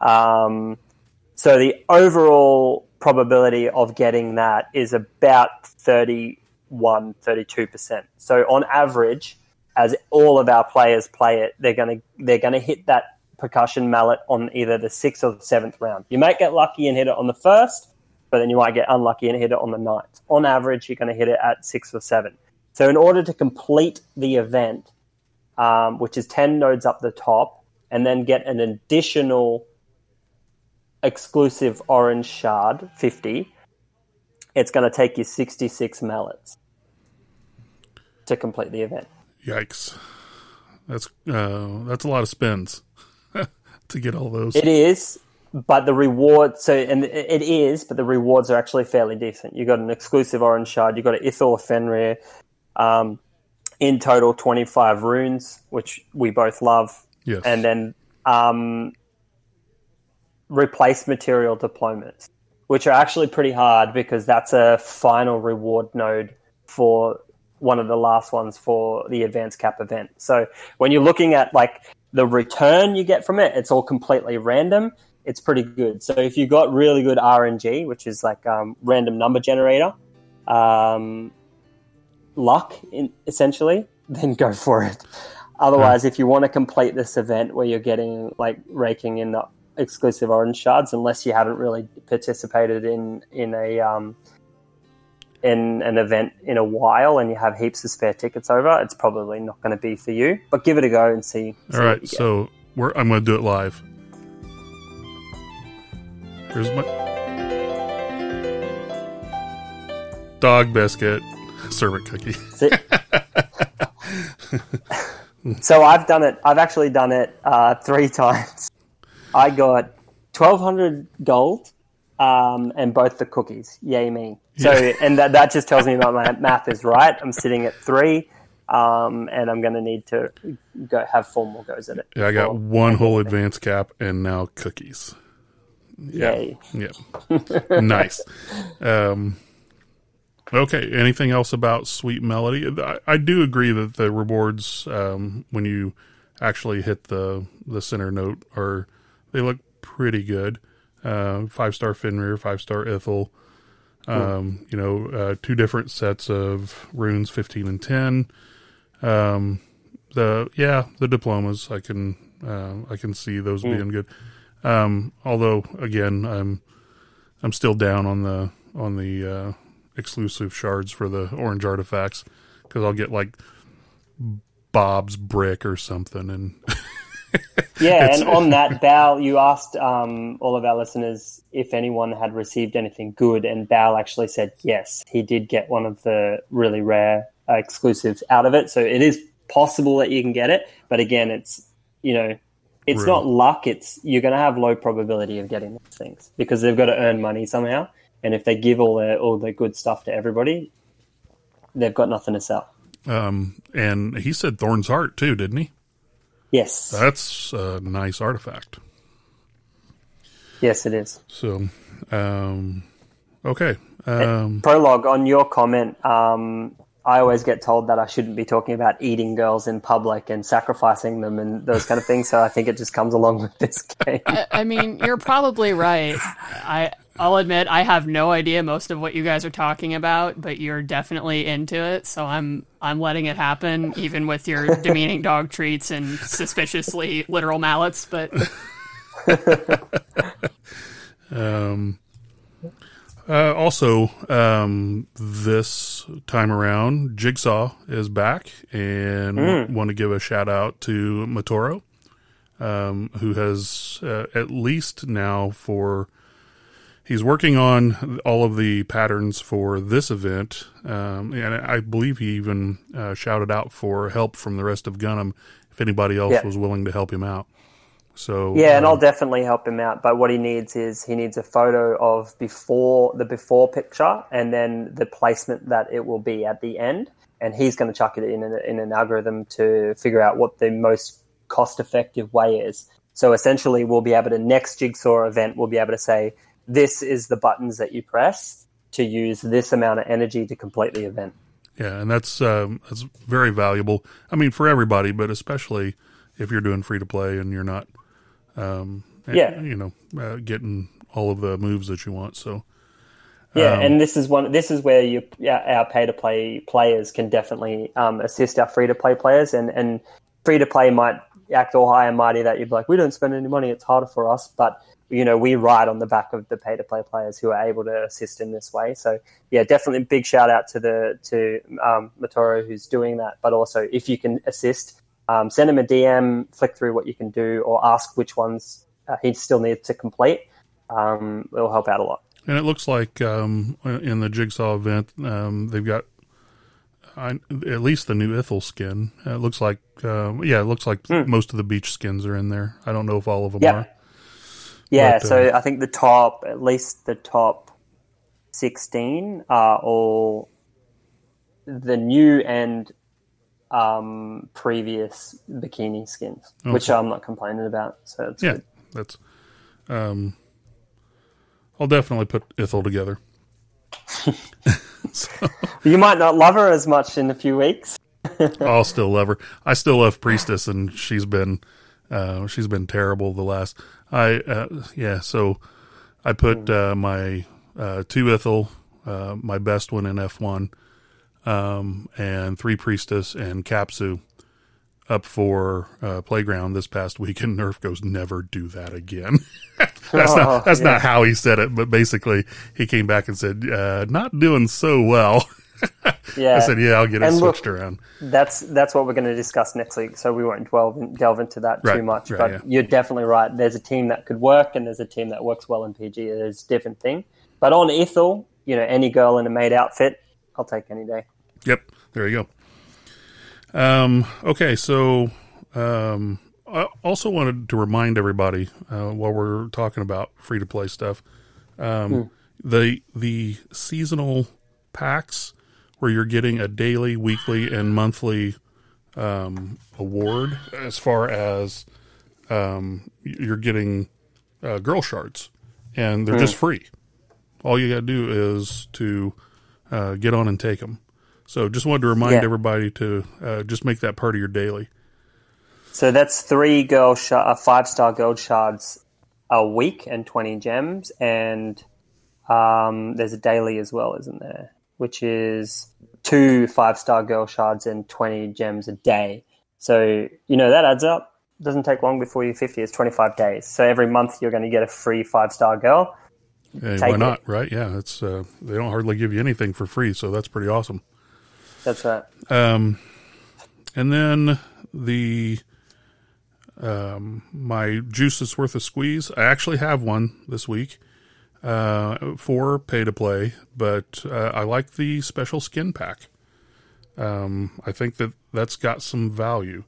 Speaker 2: Um, so the overall probability of getting that is about 31, 32%. So on average, as all of our players play it, they're going to they're going to hit that percussion mallet on either the sixth or the seventh round. You might get lucky and hit it on the first, but then you might get unlucky and hit it on the ninth. On average, you're going to hit it at six or seven. So in order to complete the event, um, which is 10 nodes up the top, and then get an additional exclusive orange shard 50 it's going to take you 66 mallets to complete the event
Speaker 1: Yikes! That's uh, that's a lot of spins to get all those.
Speaker 2: it is but the reward so and it is but the rewards are actually fairly decent you got an exclusive orange shard you got an ithil fenrir um, in total 25 runes which we both love
Speaker 1: yes,
Speaker 2: and then um, replace material deployments, which are actually pretty hard because that's a final reward node for one of the last ones for the advanced cap event. So when you're looking at like the return you get from it, it's all completely random. It's pretty good. So if you've got really good RNG, which is like um, random number generator, um, luck in, essentially, then go for it. Otherwise, if you want to complete this event where you're getting like raking in the exclusive orange shards, unless you haven't really participated in in a um, in an event in a while and you have heaps of spare tickets over, it's probably not going to be for you. But give it a go and see. see
Speaker 1: All right, so I'm going to do it live. Here's my dog biscuit servant cookie.
Speaker 2: so I've done it. I've actually done it uh, three times. I got twelve hundred gold um, and both the cookies. Yay me! So yeah. and that that just tells me that my math is right. I'm sitting at three. Um, and I'm going to need to go have four more goes at it.
Speaker 1: Yeah, I got one whole advanced cap and now cookies.
Speaker 2: Yeah. Yay.
Speaker 1: Yeah. nice. Um, okay. Anything else about Sweet Melody? I, I do agree that the rewards, um, when you actually hit the, the center note are, they look pretty good. Uh, five star Fenrir, five star Ithel. Um, you know, uh, two different sets of runes, 15 and 10. Um, the, yeah, the diplomas, I can, uh, I can see those mm. being good. Um, although again, I'm I'm still down on the on the uh, exclusive shards for the orange artifacts because I'll get like Bob's brick or something and.
Speaker 2: yeah, and on that, Bal, you asked um, all of our listeners if anyone had received anything good, and Bal actually said yes, he did get one of the really rare uh, exclusives out of it. So it is possible that you can get it, but again, it's you know it's really? not luck. It's you're going to have low probability of getting these things because they've got to earn money somehow. And if they give all their all the good stuff to everybody, they've got nothing to sell.
Speaker 1: Um, and he said Thorn's Heart too, didn't he?
Speaker 2: Yes,
Speaker 1: that's a nice artifact.
Speaker 2: Yes, it is.
Speaker 1: So, um, okay. Um,
Speaker 2: prologue on your comment. Um, I always get told that I shouldn't be talking about eating girls in public and sacrificing them and those kind of things. So I think it just comes along with this game.
Speaker 3: I, I mean, you're probably right. I I'll admit I have no idea most of what you guys are talking about, but you're definitely into it. So I'm I'm letting it happen, even with your demeaning dog treats and suspiciously literal mallets. But
Speaker 1: um. Uh, also, um, this time around, Jigsaw is back, and mm. want to give a shout out to Matoro, um, who has uh, at least now for he's working on all of the patterns for this event, um, and I believe he even uh, shouted out for help from the rest of Gunham if anybody else yeah. was willing to help him out. So
Speaker 2: yeah, and I'll um, definitely help him out. But what he needs is he needs a photo of before the before picture, and then the placement that it will be at the end. And he's going to chuck it in an, in an algorithm to figure out what the most cost effective way is. So essentially, we'll be able to next jigsaw event, we'll be able to say this is the buttons that you press to use this amount of energy to complete the event.
Speaker 1: Yeah, and that's um, that's very valuable. I mean, for everybody, but especially if you're doing free to play and you're not um, yeah, you know, uh, getting all of the moves that you want. So
Speaker 2: yeah, um, and this is one. This is where you our pay to play players can definitely um, assist our free to play players, and and free to play might act all high and mighty that you'd be like, we don't spend any money, it's harder for us, but you know we ride on the back of the pay to play players who are able to assist in this way. So yeah, definitely big shout out to the to um, Matoro who's doing that, but also if you can assist um, send him a DM, flick through what you can do, or ask which ones uh, he still needs to complete. Um, it'll help out a lot.
Speaker 1: And it looks like um, in the Jigsaw event, um, they've got uh, at least the new Ithel skin. It looks like, uh, yeah, it looks like mm. most of the beach skins are in there. I don't know if all of them are.
Speaker 2: Yeah, but, so I think the top, at least the top 16 are all the new and um, previous bikini skins, okay. which I'm not complaining about. So it's
Speaker 1: yeah,
Speaker 2: good.
Speaker 1: that's. Um, I'll definitely put Ithel together.
Speaker 2: so. You might not love her as much in a few weeks.
Speaker 1: I'll still love her. I still love Priestess, and she's been uh, she's been terrible the last. I uh, yeah, so I put hmm. uh, my uh, two Ithel, uh, my best one in F one, um, and Three Priestess and Capsu up for uh, playground this past week, and Nerf goes, "Never do that again." that's
Speaker 2: Oh,
Speaker 1: not that's
Speaker 2: yeah.
Speaker 1: not how he said it, but basically he came back and said, uh, "Not doing so well."
Speaker 2: Yeah.
Speaker 1: I said, "Yeah, I'll get it
Speaker 2: And look-
Speaker 1: switched around."
Speaker 2: That's that's what we're going to discuss next week, so we won't delve in, delve into that
Speaker 1: Right,
Speaker 2: too much.
Speaker 1: right,
Speaker 2: but
Speaker 1: yeah.
Speaker 2: you're definitely right. There's a team that could work, and there's a team that works well in PG. There's a different thing. But on Ethel, you know, any girl in a maid outfit, I'll take any day.
Speaker 1: Yep, there you go. Um, okay, so um, I also wanted to remind everybody uh, while we're talking about free to play stuff, um, the the seasonal packs where you're getting a daily, weekly, and monthly um, award as far as um, you're getting uh, girl shards, and they're just free. All you got to do is to uh, get on and take them. So just wanted to remind
Speaker 2: Yeah.
Speaker 1: everybody to uh, just make that part of your daily.
Speaker 2: So that's three girl sh- uh, five star gold shards a week and twenty gems, and um, there's a daily as well, isn't there? Which is two five star girl shards and twenty gems a day. So you know that adds up. Doesn't take long before you're fifty. It's twenty five days. So every month you're going to get a free five star girl.
Speaker 1: Hey, why
Speaker 2: it.
Speaker 1: not? Right? Yeah, it's uh, they don't hardly give you anything for free, so that's pretty awesome.
Speaker 2: That's right.
Speaker 1: Um, and then the um, my juice is worth a squeeze. I actually have one this week uh, for pay to play, but uh, I like the special skin pack. Um, I think that that's got some value.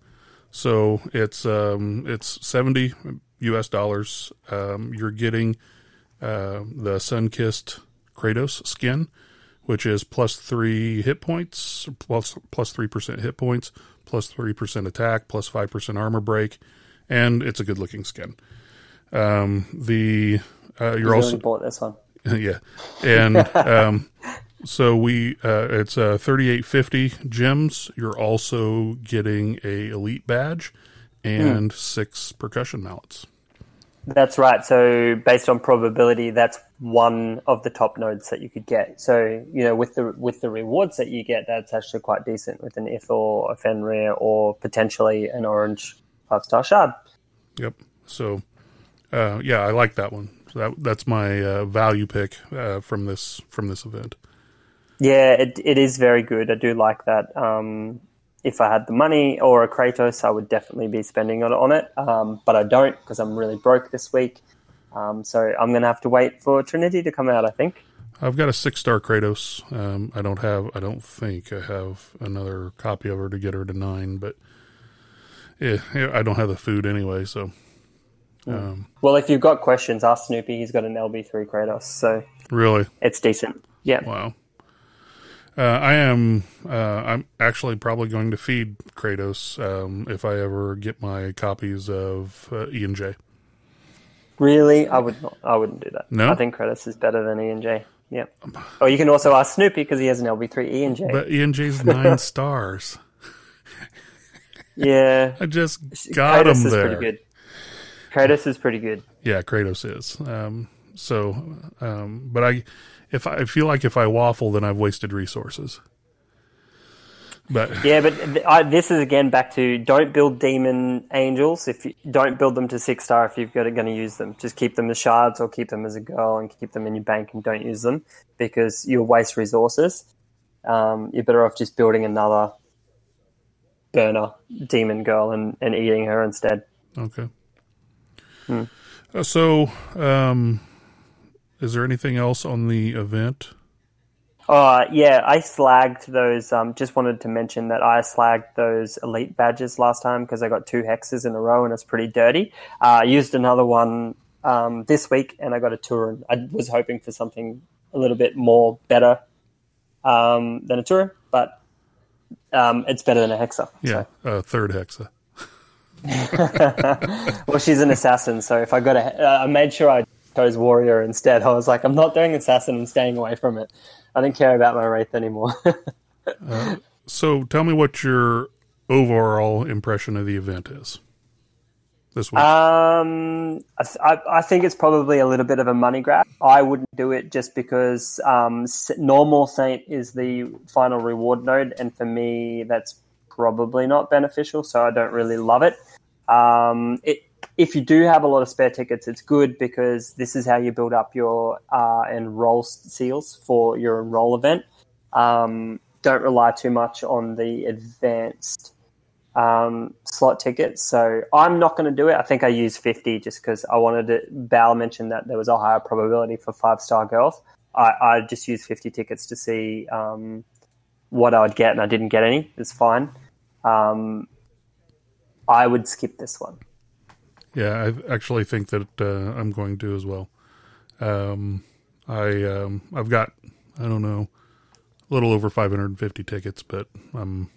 Speaker 1: So it's um, it's seventy U.S. dollars. Um, you're getting uh, the sun kissed Kratos skin, which is plus three hit points, plus plus three percent hit points, plus three percent attack, plus five percent armor break, and it's a good looking skin. Um, the uh, you're also
Speaker 2: bought this one.
Speaker 1: yeah, and um, so we uh, it's uh, thirty eight fifty gems. You're also getting a elite badge and six percussion mallets.
Speaker 2: That's right. So based on probability, that's one of the top nodes that you could get. So you know, with the with the rewards that you get, that's actually quite decent with an Ithor, a Fenrir, or potentially an orange five star shard.
Speaker 1: Yep. So, uh, yeah, I like that one. That that's my uh, value pick uh, from this from this event.
Speaker 2: Yeah, it it is very good. I do like that. Um, if I had the money or a Kratos, I would definitely be spending it on it. Um, but I don't because I'm really broke this week. Um, so I'm going to have to wait for Trinity to come out. I think.
Speaker 1: I've got a six star Kratos. Um, I don't have. I don't think I have another copy of her to get her to nine, but yeah, I don't have the food anyway. So um,
Speaker 2: Well, if you've got questions, ask Snoopy. He's got an LB3 Kratos, so
Speaker 1: really,
Speaker 2: it's decent. Yeah.
Speaker 1: wow. Uh, I am. Uh, I'm actually probably going to feed Kratos um, if I ever get my copies of uh, E and J.
Speaker 2: Really, I would not. I wouldn't do that.
Speaker 1: No?
Speaker 2: I think Kratos is better than E and J. Yeah. Or you can also ask Snoopy because he has an LB3 E and J.
Speaker 1: But E and J's nine stars.
Speaker 2: Yeah.
Speaker 1: I just got
Speaker 2: Kratos
Speaker 1: him
Speaker 2: is
Speaker 1: there.
Speaker 2: pretty good. Kratos is pretty good.
Speaker 1: Yeah, Kratos is. Um, so, um, but I, if I, I feel like if I waffle, then I've wasted resources. But
Speaker 2: Yeah, but th- I, this is again back to don't build demon angels. If you don't build them to six star, if you've got going to use them, just keep them as shards or keep them as a girl and keep them in your bank and don't use them because you'll waste resources. Um, you're better off just building another burner demon girl and, and eating her instead.
Speaker 1: okay.
Speaker 2: Hmm.
Speaker 1: Uh, so, um, is there anything else on the event?
Speaker 2: Uh, yeah, I slagged those. Um, just wanted to mention that I slagged those elite badges last time because I got two hexes in a row and it's pretty dirty. Uh, I used another one um, this week and I got a Turin. I was hoping for something a little bit more better um, than a Turin, but um, it's better than a hexa.
Speaker 1: Yeah, uh, third hexa.
Speaker 2: Well, she's an assassin, so if I got a, uh, I made sure I chose warrior instead. I was like, I'm not doing assassin. I'm staying away from it. I didn't care about my wraith anymore.
Speaker 1: So, tell me what your overall impression of the event is this week.
Speaker 2: Um, I, th- I, I think it's probably a little bit of a money grab. I wouldn't do it just because um, normal Saint is the final reward node, and for me, that's probably not beneficial, so I don't really love it. Um, it if you do have a lot of spare tickets, it's good because this is how you build up your uh, enroll seals for your enroll event. Um, don't rely too much on the advanced um, slot tickets. So I'm not going to do it. I think I used 50 just because I wanted to. Bal mentioned that there was a higher probability for five star girls. I, I just used 50 tickets to see um, what I would get, and I didn't get any. It's fine. Um, I would skip this one.
Speaker 1: Yeah, I actually think that uh, I'm going to as well. Um, I um, I've got I don't know a little over 550 tickets, but I'm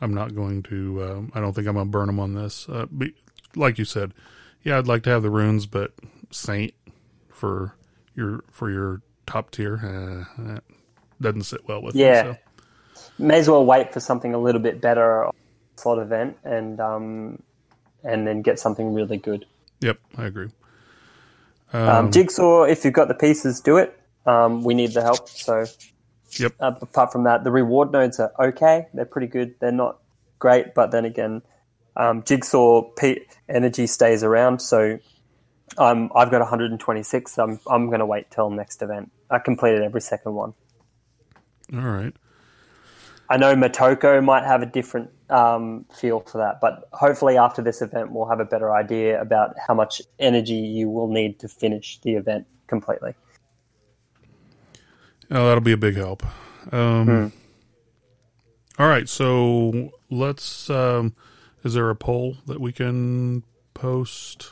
Speaker 1: I'm not going to. Um, I don't think I'm gonna burn them on this. Uh, be, like you said, yeah, I'd like to have the runes, but Saint for your for your top tier uh, doesn't sit well with
Speaker 2: yeah.
Speaker 1: me. So.
Speaker 2: May as well wait for something a little bit better slot event and um, and then get something really good.
Speaker 1: Yep, I agree.
Speaker 2: Um, um, Jigsaw, if you've got the pieces, do it. Um, we need the help. So,
Speaker 1: yep.
Speaker 2: Uh, apart from that, the reward nodes are okay. They're pretty good. They're not great, but then again, um, Jigsaw P- energy stays around. So, um, I've got 126. I'm I'm going to wait till next event. I completed every second one.
Speaker 1: All right.
Speaker 2: I know Motoko might have a different um, feel for that, but hopefully after this event, we'll have a better idea about how much energy you will need to finish the event completely.
Speaker 1: Oh, that'll be a big help. Um, hmm. All right, so let's. Um, is there a poll that we can post?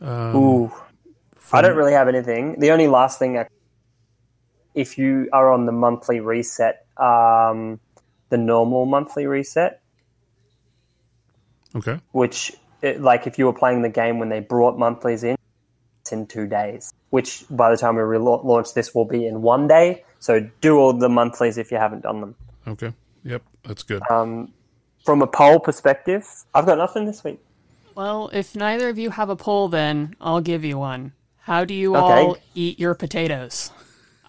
Speaker 2: Um, Ooh, from... I don't really have anything. The only last thing, I, if you are on the monthly reset um, the normal monthly reset.
Speaker 1: Okay.
Speaker 2: Which, it, like, if you were playing the game when they brought monthlies in, it's in two days. Which, by the time we relaunch this, will be in one day. So do all the monthlies if you haven't done them.
Speaker 1: Okay. Yep, that's good.
Speaker 2: Um, from a poll perspective, I've got nothing this week.
Speaker 3: Well, if neither of you have a poll, then I'll give you one. How do you okay. all eat your potatoes?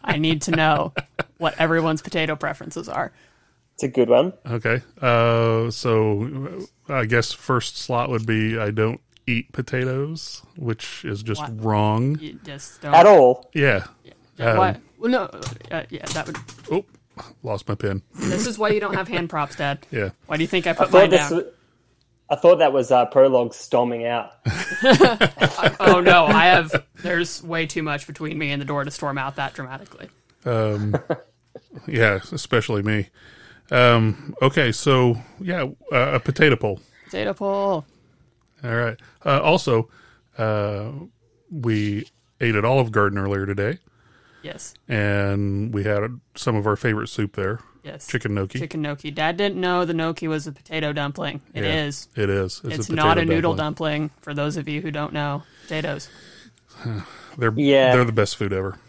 Speaker 3: I need to know what everyone's potato preferences are.
Speaker 2: It's a good one.
Speaker 1: Okay. Uh, so I guess first slot would be I don't eat potatoes, which is just what? wrong.
Speaker 3: You just don't.
Speaker 2: At all.
Speaker 1: Yeah.
Speaker 3: yeah. Um, why? Well, no. Uh, yeah, that would.
Speaker 1: Oh, lost my pen.
Speaker 3: This is why you don't have hand props, Dad.
Speaker 1: yeah.
Speaker 3: Why do you think I put I mine down? Was,
Speaker 2: I thought that was uh, prologue storming out.
Speaker 3: oh no, I have. There's way too much between me and the door to storm out that dramatically.
Speaker 1: Um, yeah, especially me. Um, okay, so yeah, uh, a potato poll.
Speaker 3: Potato poll.
Speaker 1: All right. Uh, also, uh, we ate at Olive Garden earlier today.
Speaker 3: Yes.
Speaker 1: And we had some of our favorite soup there.
Speaker 3: Yes.
Speaker 1: Chicken gnocchi.
Speaker 3: Chicken gnocchi. Dad didn't know the gnocchi was a potato dumpling. It
Speaker 1: yeah,
Speaker 3: is.
Speaker 1: It is.
Speaker 3: It's, it's a not a noodle dumpling. For those of you who don't know, potatoes.
Speaker 1: they're yeah. they're the best food ever.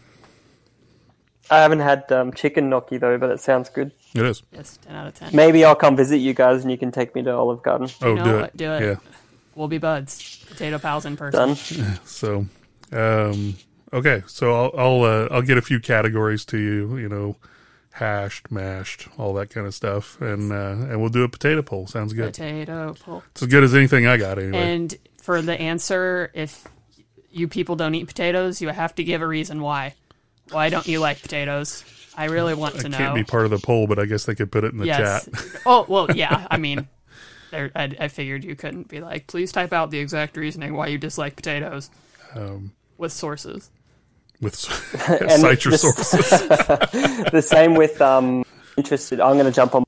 Speaker 2: I haven't had um, chicken gnocchi though, but it sounds good.
Speaker 1: It is.
Speaker 3: Yes, ten out of ten.
Speaker 2: Maybe I'll come visit you guys and you can take me to Olive Garden.
Speaker 1: Oh,
Speaker 3: you know
Speaker 1: do
Speaker 3: what?
Speaker 1: it.
Speaker 3: Do it.
Speaker 1: Yeah.
Speaker 3: We'll be buds. Potato pals in person.
Speaker 2: Done.
Speaker 1: So, um, okay, so I'll I'll uh, I'll get a few categories to you. You know, hashed, mashed, all that kind of stuff, and uh, and we'll do a potato poll. Sounds good.
Speaker 3: Potato poll.
Speaker 1: It's as good as anything I got anyway.
Speaker 3: And for the answer, if you people don't eat potatoes, you have to give a reason why. Why don't you like potatoes? I really want to
Speaker 1: I
Speaker 3: know.
Speaker 1: Can't be part of the poll, but I guess they could put it in the
Speaker 3: yes.
Speaker 1: chat.
Speaker 3: oh well, yeah. I mean, I, I, figured you couldn't be like, please type out the exact reasoning why you dislike potatoes
Speaker 1: um,
Speaker 3: with sources.
Speaker 1: With cite your sources.
Speaker 2: the same with um, interested. I'm going to jump on.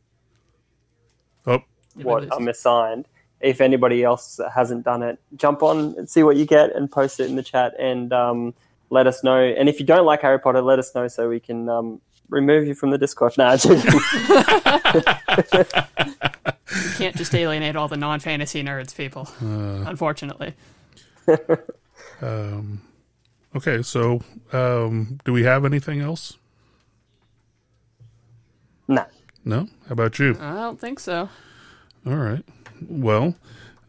Speaker 1: Oh,
Speaker 2: what I'm assigned. If anybody else hasn't done it, jump on and see what you get and post it in the chat and um, let us know. And if you don't like Harry Potter, let us know so we can um, remove you from the Discord. No,
Speaker 3: you can't just alienate all the non fantasy nerds, people. Uh, unfortunately.
Speaker 1: um, okay, so um, do we have anything else?
Speaker 2: No.
Speaker 1: No. How about you?
Speaker 3: I don't think so.
Speaker 1: All right. Well,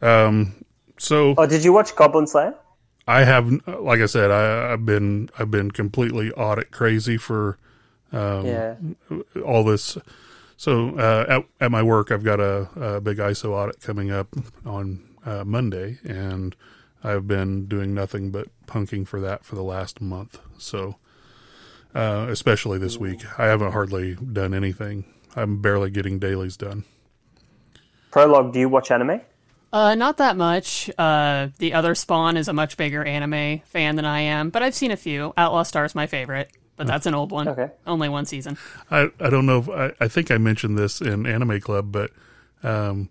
Speaker 1: um, so.
Speaker 2: Oh, did you watch Goblin Slayer?
Speaker 1: I have, like I said, I, have been I've been completely audit crazy for um,
Speaker 2: yeah.
Speaker 1: all this So uh, at, at my work, I've got a, a big ISO audit coming up on uh, Monday, and I've been doing nothing but punking for that for the last month. So, uh, especially this week, I haven't hardly done anything. I'm barely getting dailies done.
Speaker 2: Prologue, do you watch anime?
Speaker 3: Uh, not that much. Uh, the other Spawn is a much bigger anime fan than I am, but I've seen a few. Outlaw Star is my favorite, but that's an old one.
Speaker 2: Okay.
Speaker 3: Only one season.
Speaker 1: I, I don't know if I, I think I mentioned this in Anime Club, but um,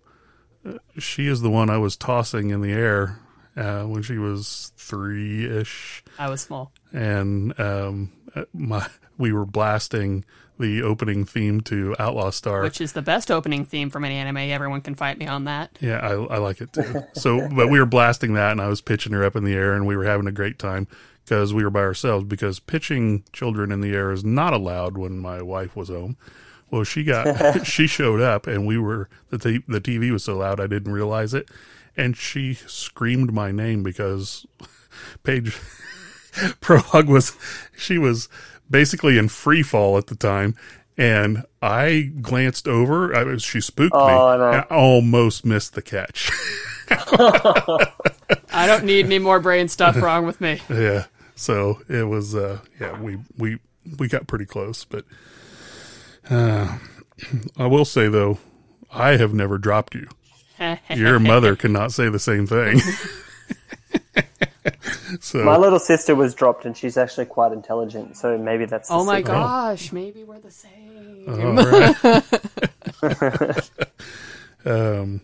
Speaker 1: she is the one I was tossing in the air uh, when she was three ish,
Speaker 3: I was small.
Speaker 1: and um, my we were blasting the opening theme to Outlaw Star.
Speaker 3: Which is the best opening theme from any anime. Everyone can fight me on that.
Speaker 1: Yeah, I, I like it too. So, but we were blasting that, and I was pitching her up in the air, and we were having a great time because we were by ourselves. Because pitching children in the air is not allowed when my wife was home. Well, she got she showed up, and we were the t- the TV was so loud I didn't realize it, and she screamed my name because Paige Prologue was she was basically in free fall at the time. And I glanced over. I was, she spooked me.
Speaker 2: Oh, no.
Speaker 1: I almost missed the catch.
Speaker 3: I don't need any more brain stuff wrong with me.
Speaker 1: yeah. So it was. Uh, yeah. We we we got pretty close, but uh, I will say though, I have never dropped you. Your mother cannot say the same thing. so
Speaker 2: My little sister was dropped, and she's actually quite intelligent, so maybe that's. the
Speaker 3: Oh my
Speaker 2: secret.
Speaker 3: gosh, maybe we're the same.
Speaker 1: All right. um,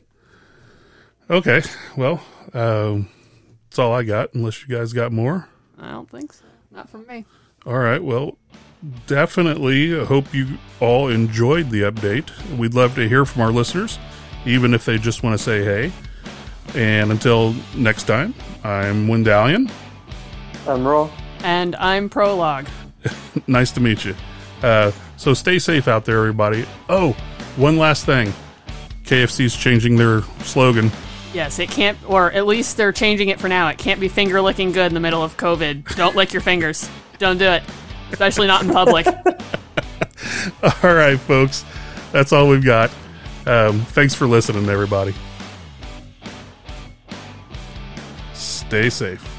Speaker 1: okay. Well, um, that's all I got. Unless you guys got more.
Speaker 3: I don't think so. Not from me.
Speaker 1: All right. Well, definitely hope you all enjoyed the update. We'd love to hear from our listeners, even if they just want to say hey. And until next time, I'm Wendalian.
Speaker 2: I'm Roar.
Speaker 3: And I'm Prologue.
Speaker 1: Nice to meet you. Uh, so stay safe out there, everybody. Oh, one last thing. KFC's changing their slogan.
Speaker 3: Yes, it can't, or at least they're changing it for now. It can't be finger licking good in the middle of COVID. Don't lick your fingers. Don't do it, especially not in public.
Speaker 1: All right, folks. That's all we've got. Um, thanks for listening, everybody. Stay safe.